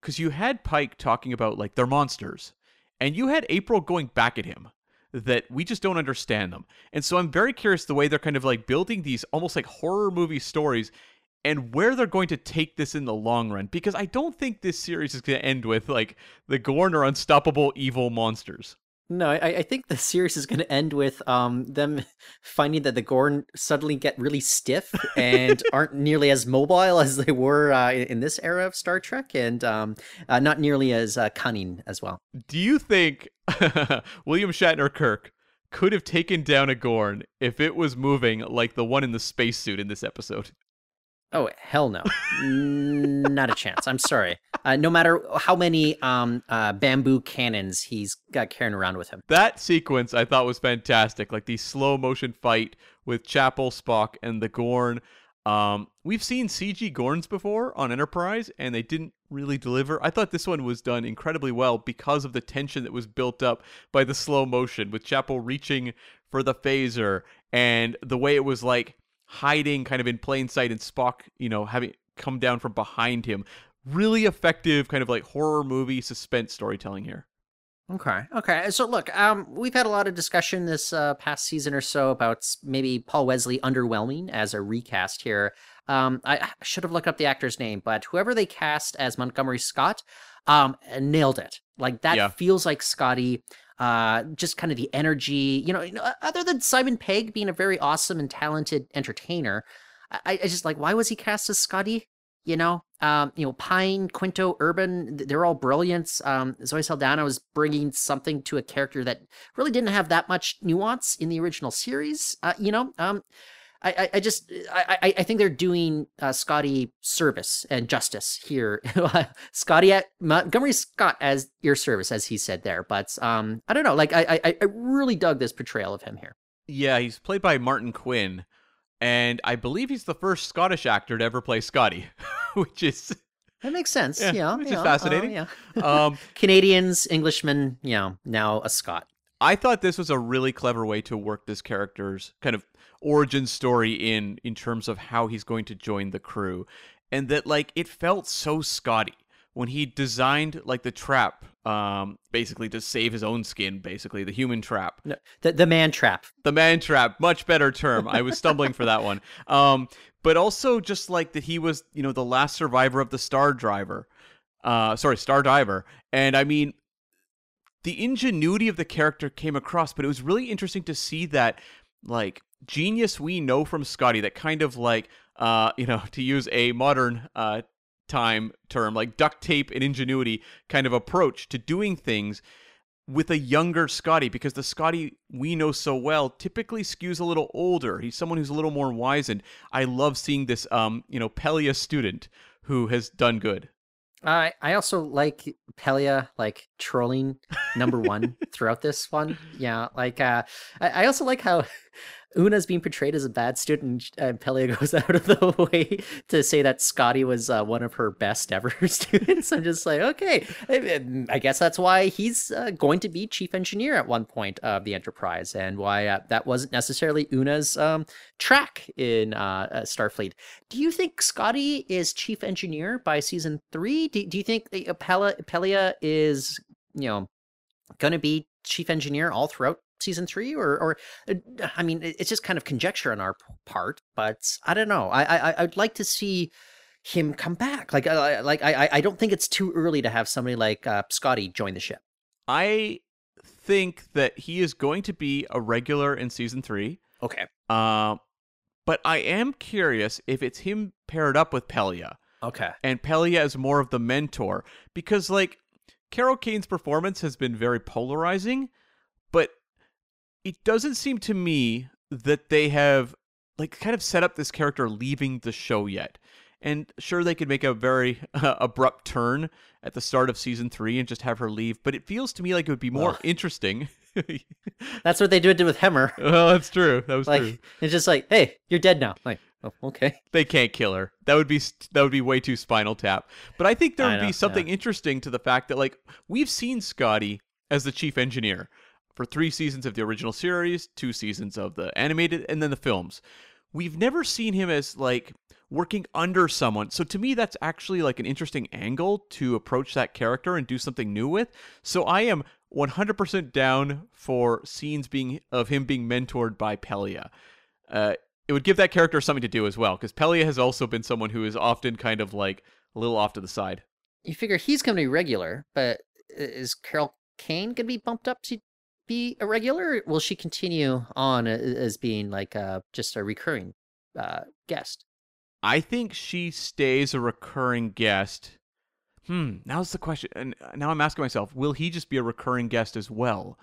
Because you had Pike talking about like they're monsters, and you had April going back at him that we just don't understand them. And so I'm very curious the way they're kind of like building these almost like horror movie stories and where they're going to take this in the long run because I don't think this series is going to end with like the Gorn are unstoppable evil monsters. No, I, I think the series is going to end with um, them finding that the Gorn suddenly get really stiff and aren't nearly as mobile as they were uh, in this era of Star Trek, and um, uh, not nearly as uh, cunning as well. Do you think William Shatner Kirk could have taken down a Gorn if it was moving like the one in the spacesuit in this episode? Oh hell no, not a chance. I'm sorry. Uh, no matter how many um, uh, bamboo cannons he's got carrying around with him. That sequence I thought was fantastic. Like the slow motion fight with Chapel, Spock, and the Gorn. Um, we've seen CG Gorns before on Enterprise, and they didn't really deliver. I thought this one was done incredibly well because of the tension that was built up by the slow motion with Chapel reaching for the phaser and the way it was like hiding kind of in plain sight and Spock, you know, having come down from behind him. Really effective kind of like horror movie suspense storytelling here. Okay. Okay. So look, um, we've had a lot of discussion this uh, past season or so about maybe Paul Wesley underwhelming as a recast here. Um, I, I should have looked up the actor's name, but whoever they cast as Montgomery Scott, um, nailed it. Like that Yeah. feels like Scotty. Uh, just kind of the energy, you know. Other than Simon Pegg being a very awesome and talented entertainer, I, I just like why was he cast as Scotty? You know, um, you know, Pine, Quinto, Urban, they're all brilliant. Um, Zoe Saldana was bringing something to a character that really didn't have that much nuance in the original series. Uh, you know, um, I, I, I just, I, I, think they're doing uh, Scotty service and justice here. Scotty at Montgomery Scott as your service, as he said there. But um, I don't know. Like, I, I, I really dug this portrayal of him here. Yeah, he's played by Martin Quinn, and I believe he's the first Scottish actor to ever play Scotty, which is That makes sense. Yeah, Yeah, which is yeah, uh, fascinating. yeah. um Canadians, Englishmen, you know, now a Scot. I thought this was a really clever way to work this character's kind of origin story in in terms of how he's going to join the crew. And that like it felt so Scotty when he designed like the trap um, basically to save his own skin. Basically, the human trap, No, the the man trap. the man trap. Much better term. I was stumbling for that one. Um, but also just like that he was, you know, the last survivor of the Star Driver. Uh, sorry, Star Diver. And I mean, the ingenuity of the character came across, but it was really interesting to see that like genius we know from Scotty, that kind of like uh, you know, to use a modern uh time term, like duct tape and ingenuity kind of approach to doing things with a younger Scotty because the Scotty we know so well typically skews a little older. He's someone who's a little more wizened. I love seeing this um, you know, Pelia student who has done good. I I also like Pelia like trolling number one throughout this one. Yeah, like uh, I, I also like how Una's being portrayed as a bad student, and Pelia goes out of the way to say that Scotty was uh, one of her best ever students. I'm just like, okay, I, I guess that's why he's uh, going to be chief engineer at one point of the Enterprise, and why uh, that wasn't necessarily Una's um, track in uh, uh, Starfleet. Do you think Scotty is chief engineer by season three? Do, do you think uh, Pelia is, you know, going to be chief engineer all throughout season three or or uh, i mean it's just kind of conjecture on our part but i don't know i i i'd like to see him come back like I like i I- i don't think it's too early to have somebody like uh, scotty join the ship I think that he is going to be a regular in season three. okay Um, but I am curious if it's him paired up with Pelia. okay and Pelia is more of the mentor because like Carol Kane's performance has been very polarizing, but it doesn't seem to me that they have like kind of set up this character leaving the show yet. And sure, they could make a very uh, abrupt turn at the start of season three and just have her leave, but it feels to me like it would be more Ugh. interesting. that's what they did with hemmer well, that's true. That was like true. it's just like hey you're dead now like oh, okay They can't kill her. That would be that would be way too Spinal Tap. But I think there would know, be something interesting to the fact that like we've seen Scotty as the chief engineer for three seasons of the original series, two seasons of the animated, and then the films. We've never seen him as like working under someone. So to me, that's actually like an interesting angle to approach that character and do something new with. So I am 100% down for scenes being of him being mentored by Pelia. Uh, it would give that character something to do as well, because Pelia has also been someone who is often kind of like a little off to the side. you figure he's going to be regular but is carol kane going to be bumped up to be a regular or will she continue on as being like uh just a recurring uh guest I think she stays a recurring guest. Hmm, now's the question. And now I'm asking myself, will he just be a recurring guest as well?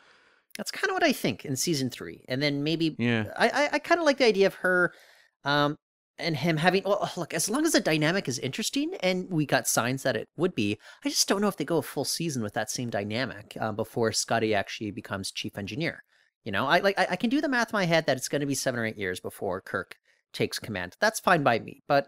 That's kind of what I think in season three, and then maybe Yeah. I I, I kind of like the idea of her, um, and him having. Well, look, as long as the dynamic is interesting, and we got signs that it would be, I just don't know if they go a full season with that same dynamic uh, before Scotty actually becomes chief engineer. You know, I like I, can do the math in my head that it's going to be seven or eight years before Kirk takes command. That's fine by me, but.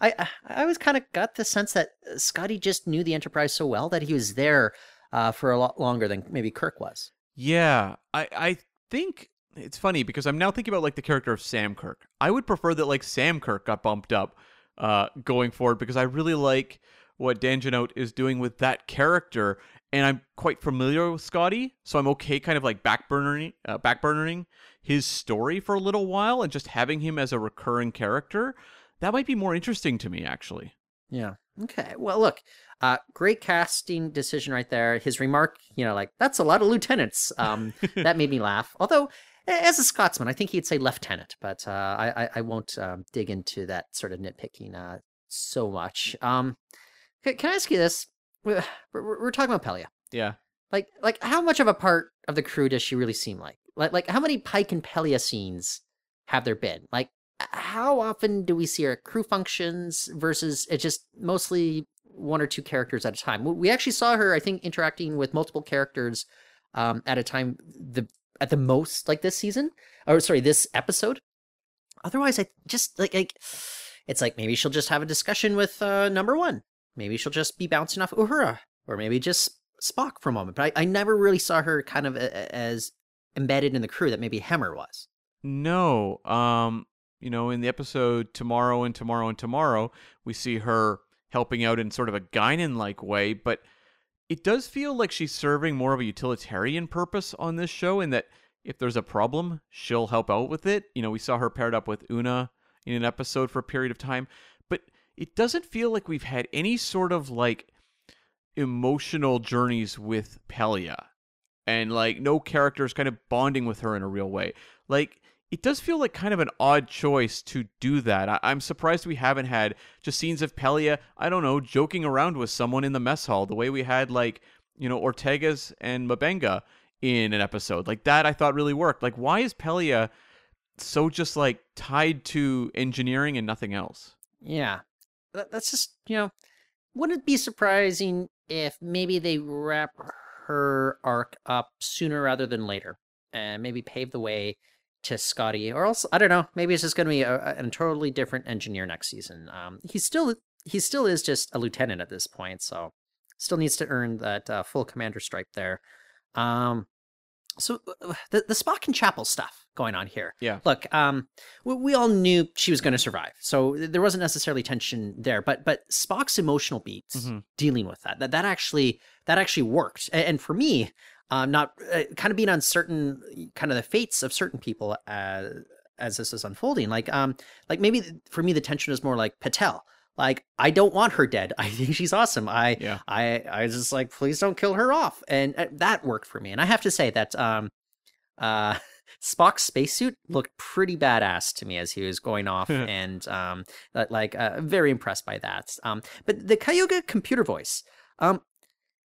I, I- I always kind of got the sense that uh, Scotty just knew the Enterprise so well that he was there uh, for a lot longer than maybe Kirk was. Yeah, I I think it's funny because I'm now thinking about like the character of Sam Kirk. I would prefer that like Sam Kirk got bumped up uh going forward because I really like what Dan Jeannotte is doing with that character and I'm quite familiar with Scotty, so I'm okay kind of like backburnering uh, backburnering his story for a little while and just having him as a recurring character. That might be more interesting to me actually. Yeah. Okay. Well, look, uh, great casting decision right there. His remark, you know, like that's a lot of lieutenants. Um, that made me laugh. Although, as a Scotsman, I think he'd say lieutenant, but uh, I, I won't um, dig into that sort of nitpicking uh, so much. Um, can I ask you this? We're, we're, talking about Pelia. Yeah. Like, like how much of a part of the crew does she really seem like? Like, like how many Pike and Pelia scenes have there been? Like, how often do we see her crew functions versus it's just mostly one or two characters at a time? We- We actually saw her, I think, interacting with multiple characters um, at a time. The at the most, like this season, or sorry, this episode. Otherwise, I just like like it's like maybe she'll just have a discussion with uh, number one. Maybe she'll just be bouncing off Uhura, or maybe just Spock for a moment. But I, I never really saw her kind of a, a- as embedded in the crew that maybe Hemmer was. No. Um, you know, in the episode Tomorrow and Tomorrow and Tomorrow, we see her helping out in sort of a Guinan like way, but it does feel like she's serving more of a utilitarian purpose on this show in that if there's a problem, she'll help out with it. You know, we saw her paired up with Una in an episode for a period of time, but it doesn't feel like we've had any sort of like emotional journeys with Pelia and like no characters kind of bonding with her in a real way. Like it does feel like kind of an odd choice to do that. I- am surprised we haven't had just scenes of Pelia, I don't know, joking around with someone in the mess hall the way we had like, you know, Ortegas and M'Benga in an episode. Like that I thought really worked. Like why is Pelia so just like tied to engineering and nothing else? Yeah. That's just, you know, wouldn't it be surprising if maybe they wrap her arc up sooner rather than later and maybe pave the way to Scotty or else I don't know, maybe it's just going to be a, a, a, totally different engineer next season. Um he still he still is just a lieutenant at this point, so still needs to earn that uh, full commander stripe there. Um so uh, the the Spock and Chapel stuff going on here. Yeah. Look, um, we, we all knew she was going to survive, so there wasn't necessarily tension there. But but Spock's emotional beats Mm-hmm. dealing with that that that actually that actually worked. And, and for me, um, not uh, kind of being uncertain, kind of the fates of certain people as as this is unfolding. Like um, like maybe for me the tension is more like Batel. Like I don't want her dead. I think she's awesome. I Yeah. I I was just like please don't kill her off, and uh, that worked for me. And I have to say that um, uh, Spock's spacesuit looked pretty badass to me as he was going off, and um, like uh, very impressed by that. Um, but the Cayuga computer voice, um,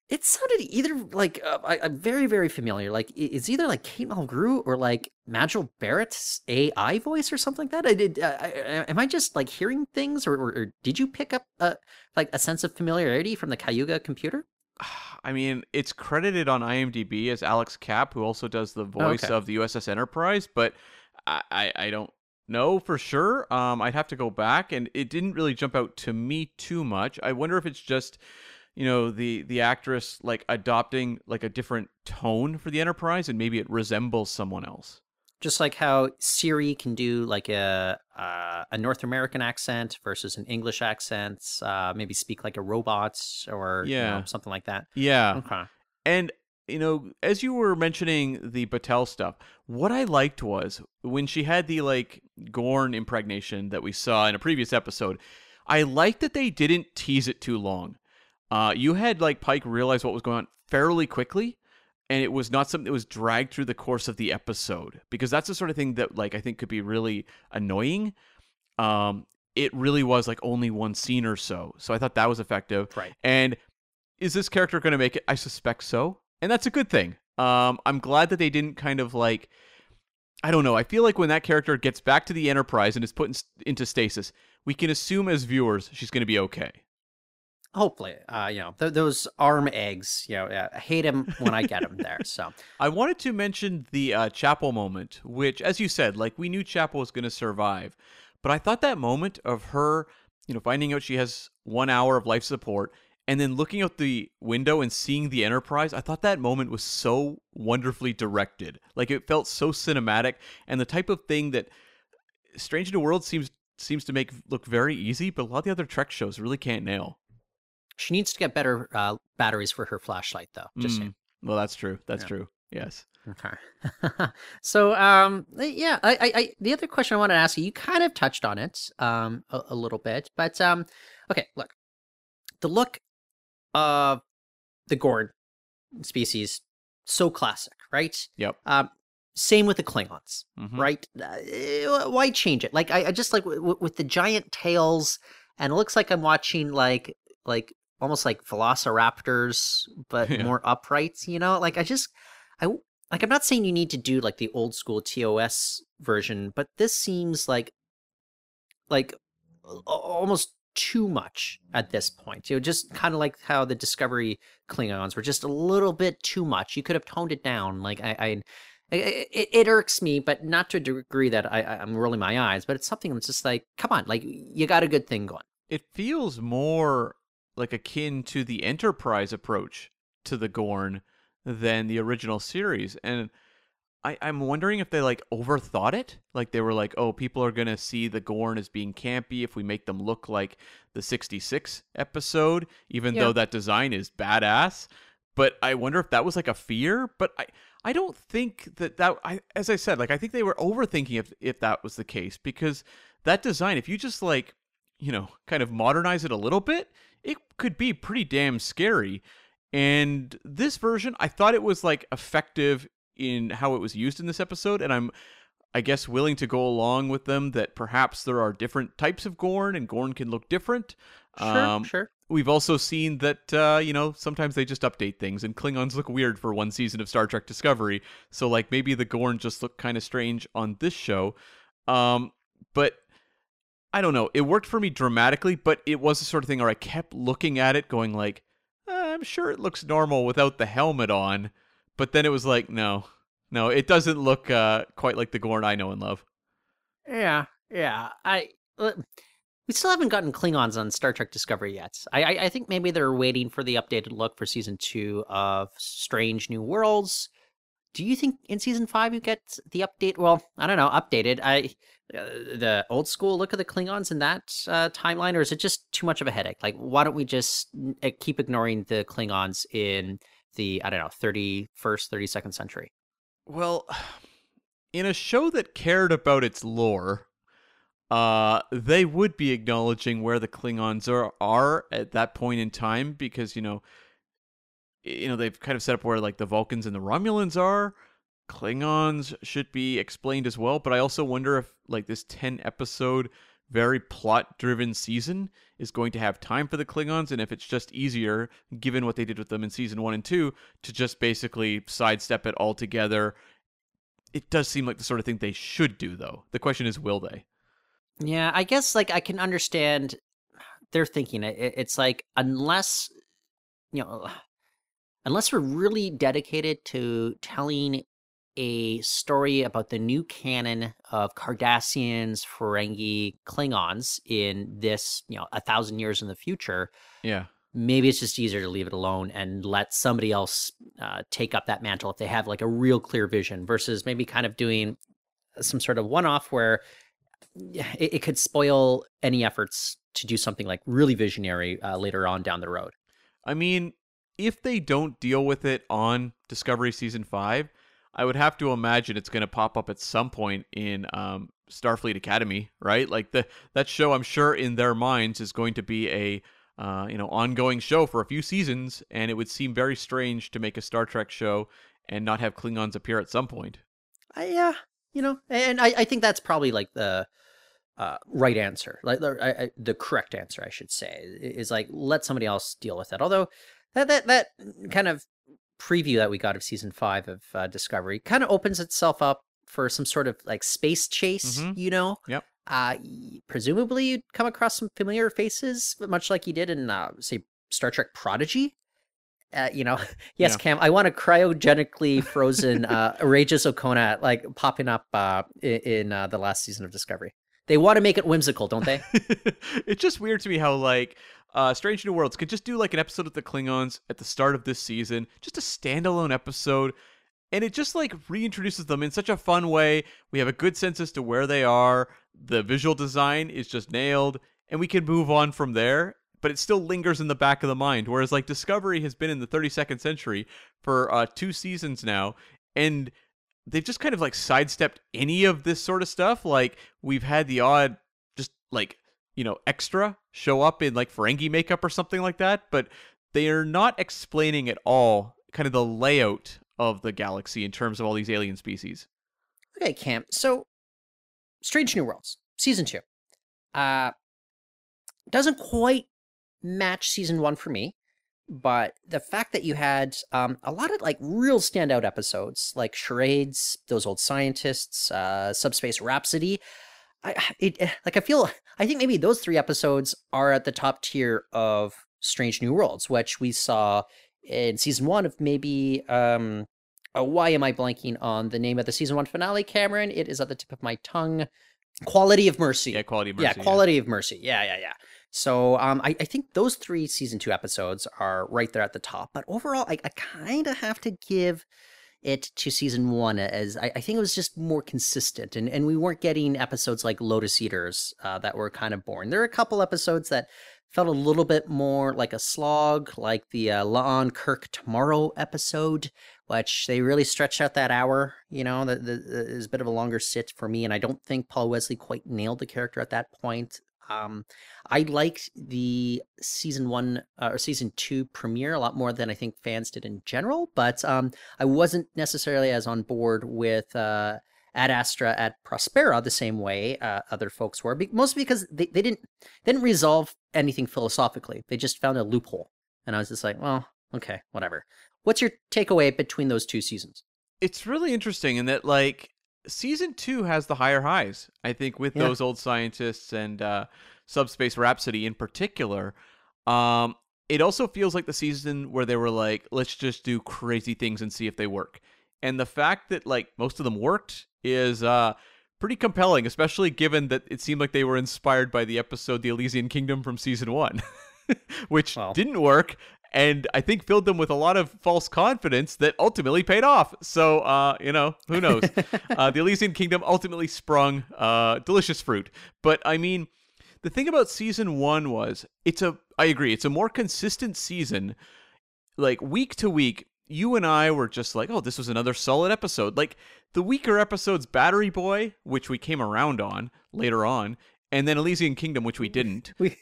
it sounded either like uh, I, I'm very very familiar. Like it's either like Kate Mulgrew or like Majel Barrett's AI voice or something like that. I did. Uh, I, I- am I just like hearing things, or, or, or did you pick up a like a sense of familiarity from the Cayuga computer? I mean, it's credited on IMDb as Alex Kapp, who also does the voice okay. of the USS Enterprise, but I, I, I don't know for sure. Um, I'd have to go back, and it didn't really jump out to me too much. I wonder if it's just, you know, the the actress like adopting like a different tone for the Enterprise, and maybe it resembles someone else. just like how Siri can do like a uh, a North American accent versus an English accent, uh, maybe speak like a robot or you know, Yeah. something like that. Yeah, Okay. And you know, as you were mentioning the Batel stuff, what I liked was when she had the like Gorn impregnation that we saw in a previous episode. I liked that they didn't tease it too long. Uh, you had like Pike realize what was going on fairly quickly, and it was not something that was dragged through the course of the episode because that's the sort of thing that like I think could be really annoying. Um, it really was like only one scene or so, so I thought that was effective. Right. And is this character going to make it? I suspect so, and that's a good thing. Um, I'm glad that they didn't kind of like. I don't know. I feel like when that character gets back to the Enterprise and is put in, into stasis, we can assume as viewers she's going to be okay. Hopefully, uh, you know th- those arm eggs. You know, I hate them when I get them there. So I wanted to mention the uh, Chapel moment, which, as you said, like we knew Chapel was going to survive, but I thought that moment of her, you know, finding out she has one hour of life support and then looking out the window and seeing the Enterprise, I thought that moment was so wonderfully directed. Like it felt so cinematic and the type of thing that Strange New World seems seems to make look very easy, but a lot of the other Trek shows really can't nail. She needs to get better uh, batteries for her flashlight, though. Just Mm. saying. Well, that's true. That's Yeah. true. Yes. Okay. so, um, yeah, I, I, I, the other question I wanted to ask you, you kind of touched on it, um, a, a little bit, but, um, okay, look, the look of the Gorn species, so classic, right? Yep. Um, same with the Klingons, Mhm. right? Uh, why change it? Like, I, I just like w- w- with the giant tails, and it looks like I'm watching like, like almost like velociraptors, but Yeah. more upright, you know? Like, I just, i like I'm not saying you need to do like the old school TOS version, but this seems like like almost too much at this point. You know, just kind of like how the Discovery Klingons were just a little bit too much. You could have toned it down. Like I, I it, it, irks me, but not to a degree that I- I'm rolling my eyes. But it's something that's just like, come on, like you got a good thing going. it feels more like akin to the Enterprise approach to the Gorn than the original series. And I, I'm wondering if they like overthought it. Like they were like, oh, people are gonna see the Gorn as being campy if we make them look like the 66 episode, even Yeah. though that design is badass. but I wonder if that was like a fear. But I I don't think that that I as I said like I think they were overthinking if if that was the case because that design if you just like you know kind of modernize it a little bit it could be pretty damn scary. And this version, I thought it was like effective in how it was used in this episode, and I'm I guess willing to go along with them that perhaps there are different types of Gorn and Gorn can look different. Sure, um, sure. We've also seen that uh, you know sometimes they just update things, and Klingons look weird for one season of Star Trek Discovery. So like maybe the Gorn just look kind of strange on this show. Um, but I don't know. It worked for me dramatically, but it was the sort of thing where I kept looking at it, going like, eh, "I'm sure it looks normal without the helmet on," but then it was like, "No, no, it doesn't look uh, quite like the Gorn I know and love." Yeah, yeah. I uh, we still haven't gotten Klingons on Star Trek Discovery yet. I, I, I think maybe they're waiting for the updated look for season two of Strange New Worlds. Do you think in season five you get the update? Well, I don't know, updated. I uh, the old school look of the Klingons in that uh, timeline, or is it just too much of a headache? Like, why don't we just uh, keep ignoring the Klingons in the I don't know thirty first, thirty second century? Well, in a show that cared about its lore, uh, they would be acknowledging where the Klingons are are at that point in time because you know, you know they've kind of set up where like the Vulcans and the Romulans are. Klingons should be explained as well, but I also wonder if like this 10 episode very plot driven season is going to have time for the Klingons and if it's just easier given what they did with them in season 1 and 2 to just basically sidestep it altogether. It does seem like the sort of thing they should do though. The question is will they? Yeah, I guess like I can understand their thinking. it. It's like unless you know unless we're really dedicated to telling a story about the new canon of Cardassians, Ferengi, Klingons in this, you know, a thousand years in the future. Yeah. Maybe it's just easier to leave it alone and let somebody else uh, take up that mantle if they have like a real clear vision versus maybe kind of doing some sort of one off where it, it, could spoil any efforts to do something like really visionary uh, later on down the road. I mean, if they don't deal with it on Discovery Season 5, I would have to imagine it's going to pop up at some point in um, Starfleet Academy, right? Like the that show, I'm sure in their minds is going to be a uh, you know ongoing show for a few seasons, and it would seem very strange to make a Star Trek show and not have Klingons appear at some point. I, yeah, uh, you know, and I, I think that's probably like the uh, right answer, like the, I, the correct answer, I should say, is like let somebody else deal with that. Although that that that kind of preview that we got of season five of uh, Discovery kind of opens itself up for some sort of like space chase, mm-hmm. you know? Yep. Uh, presumably you'd come across some familiar faces, much like you did in, uh, say, Star Trek Prodigy. Uh, you know, yes, yeah. Cam, I want a cryogenically frozen uh, Regis Okona like popping up uh, in, in uh, the last season of Discovery. They want to make it whimsical, don't they? it's just weird to me how like uh, Strange New Worlds could just do like an episode of the Klingons at the start of this season, just a standalone episode, and it just like reintroduces them in such a fun way. We have a good sense as to where they are. The visual design is just nailed, and we can move on from there. But it still lingers in the back of the mind. Whereas like Discovery has been in the 32nd century for uh, two seasons now, and they've just kind of like sidestepped any of this sort of stuff. Like we've had the odd just like you know, extra show up in like Ferengi makeup or something like that, but they are not explaining at all kind of the layout of the galaxy in terms of all these alien species. Okay, Cam. So, Strange New Worlds, season two, uh, doesn't quite match season one for me, but the fact that you had um, a lot of like real standout episodes, like Charades, those old scientists, uh, Subspace Rhapsody, I it eh, like I feel I think maybe those three episodes are at the top tier of Strange New Worlds, which we saw in season one of maybe um oh, why am I blanking on the name of the season one finale, Cameron? It is at the tip of my tongue. Quality of Mercy. Yeah, Quality of Mercy. Yeah, Quality yeah. of Mercy. Yeah, yeah, yeah. So um, I, I think those three season two episodes are right there at the top. But overall, I, I kind of have to give it to season one as I, I, think it was just more consistent and, and we weren't getting episodes like Lotus Eaters uh, that were kind of boring. There are a couple episodes that felt a little bit more like a slog, like the uh, La'an Kirk Tomorrow episode, which they really stretched out that hour. You know, that is a bit of a longer sit for me, and I don't think Paul Wesley quite nailed the character at that point. Um, I liked the season one uh, or season two premiere a lot more than I think fans did in general, but um, I wasn't necessarily as on board with uh, Ad Astra per Aspera the same way uh, other folks were, be- mostly because they, they didn't they didn't resolve anything philosophically. They just found a loophole, and I was just like, well, okay, whatever. What's your takeaway between those two seasons? It's really interesting in that like season two has the higher highs. I think with yeah. those old scientists and uh, Subspace Rhapsody in particular. Um, it also feels like the season where they were like, let's just do crazy things and see if they work. And the fact that like most of them worked is uh pretty compelling, especially given that it seemed like they were inspired by the episode The Elysian Kingdom from season one, which well. didn't work and I think filled them with a lot of false confidence that ultimately paid off. So, uh, you know, who knows? uh, the Elysian Kingdom ultimately sprung uh, delicious fruit. But I mean, the thing about season one was it's a, I agree, it's a more consistent season. Like week to week, you and I were just like, oh, this was another solid episode. Like the weaker episodes, Battery Boy, which we came around on later on, and then Elysian Kingdom, which we didn't. We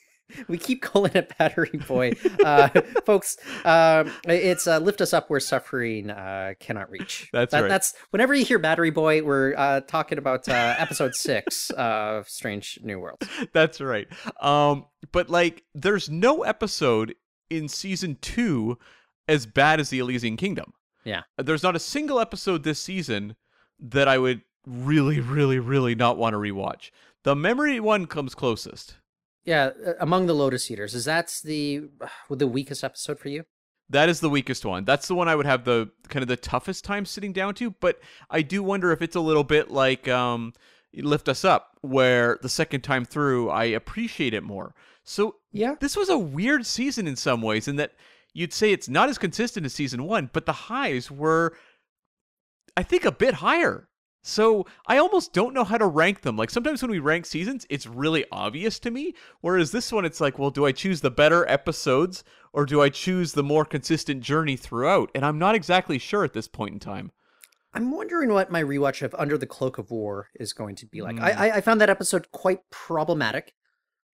we keep calling it battery boy. Uh, folks um, it's uh, lift us up where suffering uh, cannot reach. That's that, right. that's whenever you hear battery boy we're uh, talking about uh, episode six of strange new worlds. That's right. Um, but like there's no episode in season two as bad as the elysian kingdom. Yeah. There's not a single episode this season that i would really really really not want to rewatch. The memory one comes closest yeah, uh, among the Lotus Eaters, is that the the weakest episode for you? That is the weakest one. That's the one I would have the kind of the toughest time sitting down to. But I do wonder if it's a little bit like um, Lift Us Up, where the second time through I appreciate it more. So yeah, this was a weird season in some ways, in that you'd say it's not as consistent as season one, but the highs were, I think, a bit higher. So I almost don't know how to rank them. Like sometimes when we rank seasons, it's really obvious to me. Whereas this one, it's like, well, do I choose the better episodes or do I choose the more consistent journey throughout? And I'm not exactly sure at this point in time. I'm wondering what my rewatch of Under the Cloak of War is going to be like. Mm. I, I found that episode quite problematic,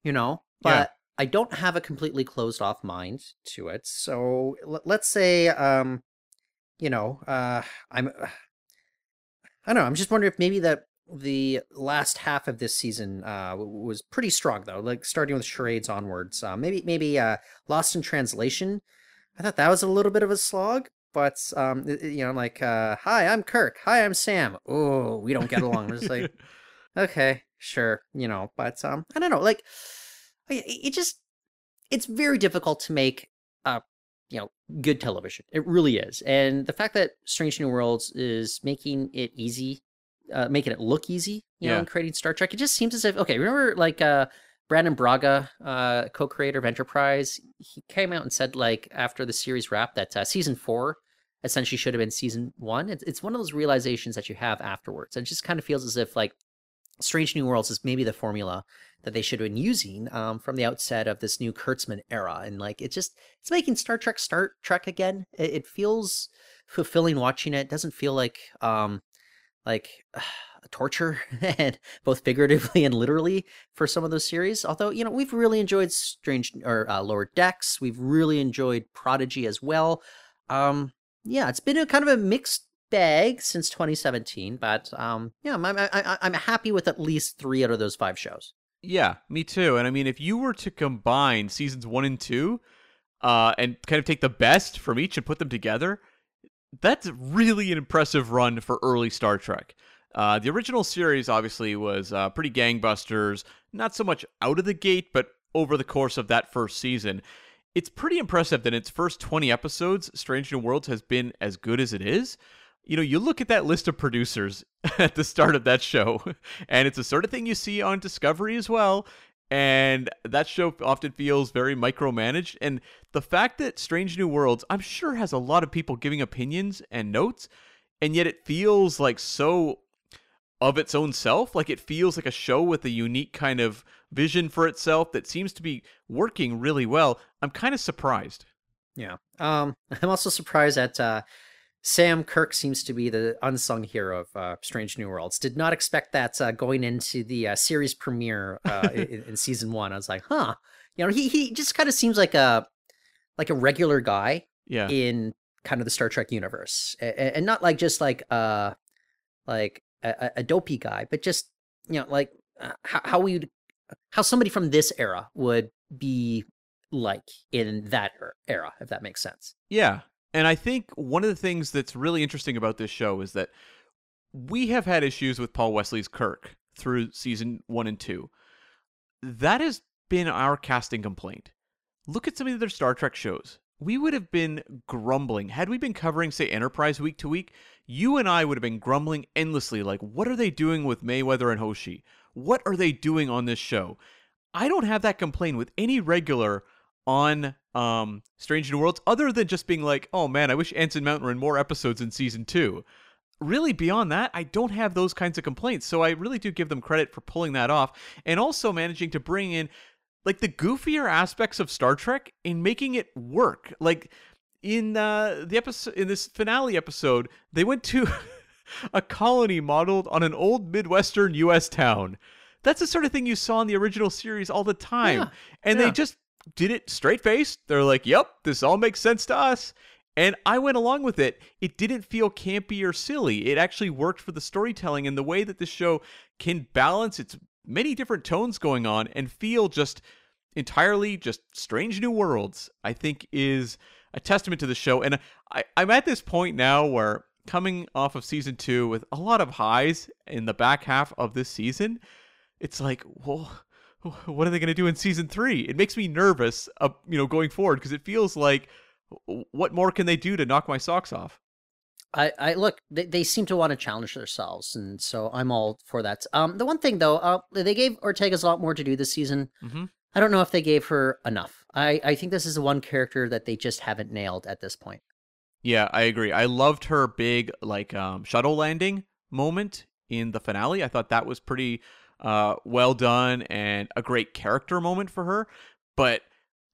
you know, but yeah. I don't have a completely closed off mind to it. So l- let's say, um, you know, uh, I'm. I don't know. I'm just wondering if maybe that the last half of this season uh, was pretty strong though, like starting with charades onwards. Uh, maybe maybe uh, Lost in Translation. I thought that was a little bit of a slog, but um, you know, like uh, hi, I'm Kirk. Hi, I'm Sam. Oh, we don't get along. We're just like, okay, sure, you know. But um, I don't know. Like, it just it's very difficult to make a you know good television. It really is. And the fact that Strange New Worlds is making it easy, uh, making it look easy, you yeah. know, in creating Star Trek, it just seems as if okay, remember like uh Brannon Braga, uh, co-creator of Enterprise, he came out and said like after the series wrapped that uh, season four essentially should have been season one. It's it's one of those realizations that you have afterwards. And it just kind of feels as if like Strange New Worlds is maybe the formula that they should have been using um, from the outset of this new Kurtzman era. And like, it just, it's making Star Trek Star Trek again. It, it feels fulfilling watching it. it doesn't feel like, um, like uh, torture and both figuratively and literally for some of those series. Although, you know, we've really enjoyed Strange or uh, Lower Decks. We've really enjoyed Prodigy as well. Um, yeah, it's been a kind of a mixed bag since 2017, but um, yeah, I'm, I, I'm happy with at least three out of those five shows. Yeah, me too. And I mean, if you were to combine seasons one and two, uh, and kind of take the best from each and put them together, that's really an impressive run for early Star Trek. Uh, the original series obviously was uh, pretty gangbusters, not so much out of the gate, but over the course of that first season. It's pretty impressive that in its first 20 episodes, Strange New Worlds has been as good as it is you know, you look at that list of producers at the start of that show, and it's the sort of thing you see on Discovery as well. And that show often feels very micromanaged. And the fact that Strange New Worlds, I'm sure, has a lot of people giving opinions and notes, and yet it feels like so of its own self. Like it feels like a show with a unique kind of vision for itself that seems to be working really well. I'm kind of surprised. Yeah. Um, I'm also surprised that uh, Sam Kirk seems to be the unsung hero of uh, Strange New Worlds. Did not expect that uh, going into the uh, series premiere uh, in, in season one. I was like, huh. You know, he he just kind of seems like a like a regular guy Yeah. in kind of the Star Trek universe, A- and, not like just like uh like a, a- a dopey guy, but just you know like uh, how how we how somebody from this era would be like in that er- era, if that makes sense. Yeah. And I think one of the things that's really interesting about this show is that we have had issues with Paul Wesley's Kirk through season one and two. That has been our casting complaint. Look at some of the other Star Trek shows. We would have been grumbling. Had we been covering, say, Enterprise week to week, you and I would have been grumbling endlessly like, what are they doing with Mayweather and Hoshi? What are they doing on this show? I don't have that complaint with any regular on um Strange New Worlds other than just being like, oh man, I wish Anson Mount were in more episodes in season two. Really, beyond that, I don't have those kinds of complaints. So I really do give them credit for pulling that off and also managing to bring in like the goofier aspects of Star Trek and making it work. Like in uh, the episode in this finale episode, they went to a colony modeled on an old Midwestern US town. That's the sort of thing you saw in the original series all the time. Yeah, and yeah. they just did it straight faced. They're like, "Yep, this all makes sense to us." And I went along with it. It didn't feel campy or silly. It actually worked for the storytelling and the way that the show can balance its many different tones going on and feel just entirely just strange new worlds. I think is a testament to the show. And I, I'm at this point now where coming off of season two with a lot of highs in the back half of this season, it's like, well, what are they going to do in season three? It makes me nervous, uh, you know, going forward because it feels like, what more can they do to knock my socks off? I, I look, they, they seem to want to challenge themselves, and so I'm all for that. Um, the one thing though, uh, they gave Ortegas a lot more to do this season. Mm-hmm. I don't know if they gave her enough. I, I think this is the one character that they just haven't nailed at this point. Yeah, I agree. I loved her big like um, shuttle landing moment in the finale. I thought that was pretty uh, well done and a great character moment for her. But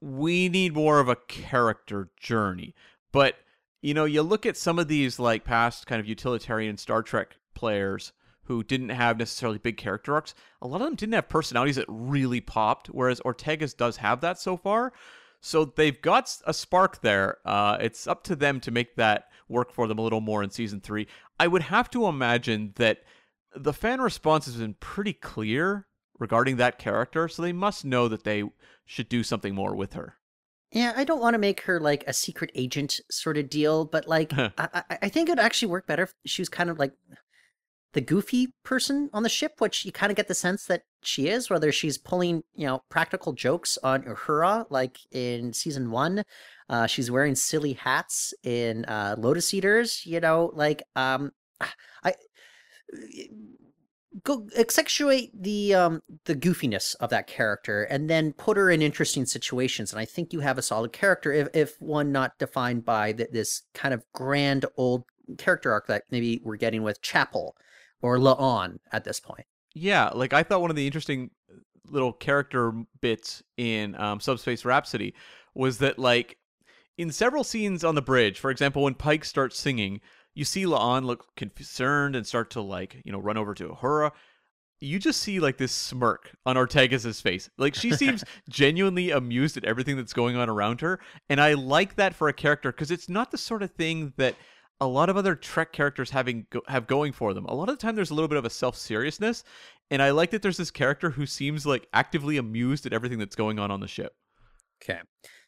we need more of a character journey. But you know, you look at some of these like past kind of utilitarian Star Trek players who didn't have necessarily big character arcs. A lot of them didn't have personalities that really popped, whereas Ortegas does have that so far. So they've got a spark there. Uh, it's up to them to make that work for them a little more in season three. I would have to imagine that the fan response has been pretty clear regarding that character, so they must know that they should do something more with her. Yeah, I don't want to make her like a secret agent sort of deal, but like I, I, think it'd actually work better if she was kind of like the goofy person on the ship, which you kind of get the sense that she is, whether she's pulling, you know, practical jokes on Uhura, like in season one. Uh, she's wearing silly hats in uh, Lotus Eaters, you know, like um, I go accentuate the um the goofiness of that character and then put her in interesting situations and i think you have a solid character if, if one not defined by th- this kind of grand old character arc that maybe we're getting with chapel or La'an at this point. Yeah, like I thought one of the interesting little character bits in um, Subspace Rhapsody was that like in several scenes on the bridge, for example, when Pike starts singing, you see La'an look concerned and start to like you know run over to Uhura. You just see like this smirk on Ortega's face. Like she seems genuinely amused at everything that's going on around her, and I like that for a character because it's not the sort of thing that a lot of other Trek characters having go- have going for them. A lot of the time, there's a little bit of a self seriousness, and I like that there's this character who seems like actively amused at everything that's going on on the ship. Okay.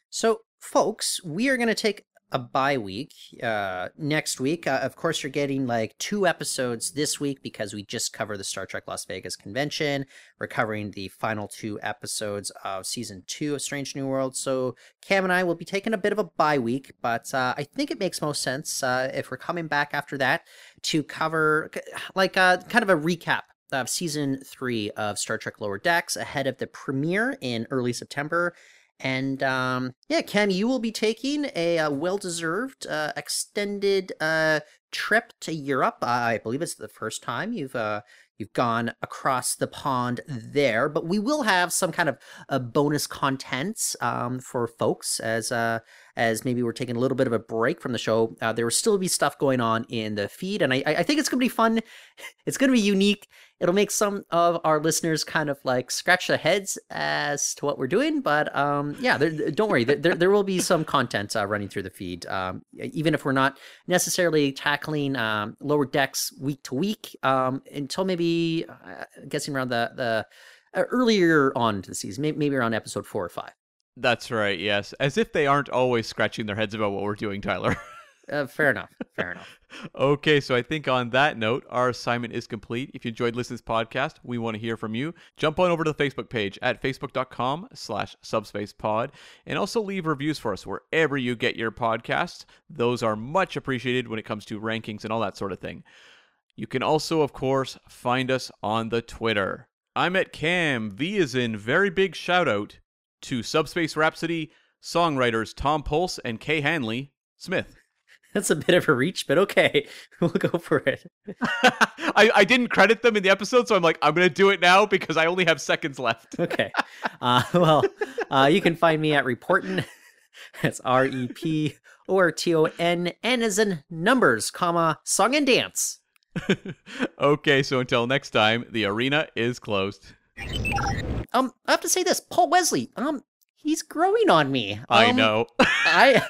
So, folks, we are going to take a bye week uh, next week. Uh, of course, you're getting like two episodes this week because we just covered the Star Trek Las Vegas convention. We're covering the final two episodes of season two of Strange New World. So, Cam and I will be taking a bit of a bye week, but uh, I think it makes most sense uh, if we're coming back after that to cover like uh, kind of a recap of season three of Star Trek Lower Decks ahead of the premiere in early September. And um, yeah, Cam, you will be taking a, uh well-deserved uh, extended uh, trip to Europe. Uh, I believe it's the first time you've uh, you've gone across the pond there. But we will have some kind of uh, bonus contents um, for folks as as maybe we're taking a little bit of a break from the show. There will still be stuff going on in the feed, and I, I think it's going to be fun. It's going to be unique. It'll make some of our listeners kind of like scratch their heads as to what we're doing, but um, yeah, there, don't worry. There, there will be some content uh, running through the feed, um, even if we're not necessarily tackling um, lower decks week to week um, until maybe uh, guessing around the the uh, earlier on to the season, maybe, maybe around episode four or five. That's right, yes. As if they aren't always scratching their heads about what we're doing, Tyler. Uh, fair enough. Fair enough. okay, so I think on that note, our assignment is complete. If you enjoyed listening to this podcast, we want to hear from you. Jump on over to the Facebook page at facebook.com slash subspacepod and also leave reviews for us wherever you get your podcasts. Those are much appreciated when it comes to rankings and all that sort of thing. You can also, of course, find us on the Twitter. I'm at Cam. V is in very big shout out to Subspace Rhapsody songwriters Tom Polce and Kay Hanley Smith. That's a bit of a reach, but okay, we'll go for it. I, I didn't credit them in the episode, so I'm like, I'm going to do it now because I only have seconds left. okay. Uh, well, uh, you can find me at Reportin. That's R E P O R T O N. N as in numbers, comma, song and dance. okay, so until next time, the arena is closed. Um, I have to say this, Paul Wesley. Um, he's growing on me. Um, I know. I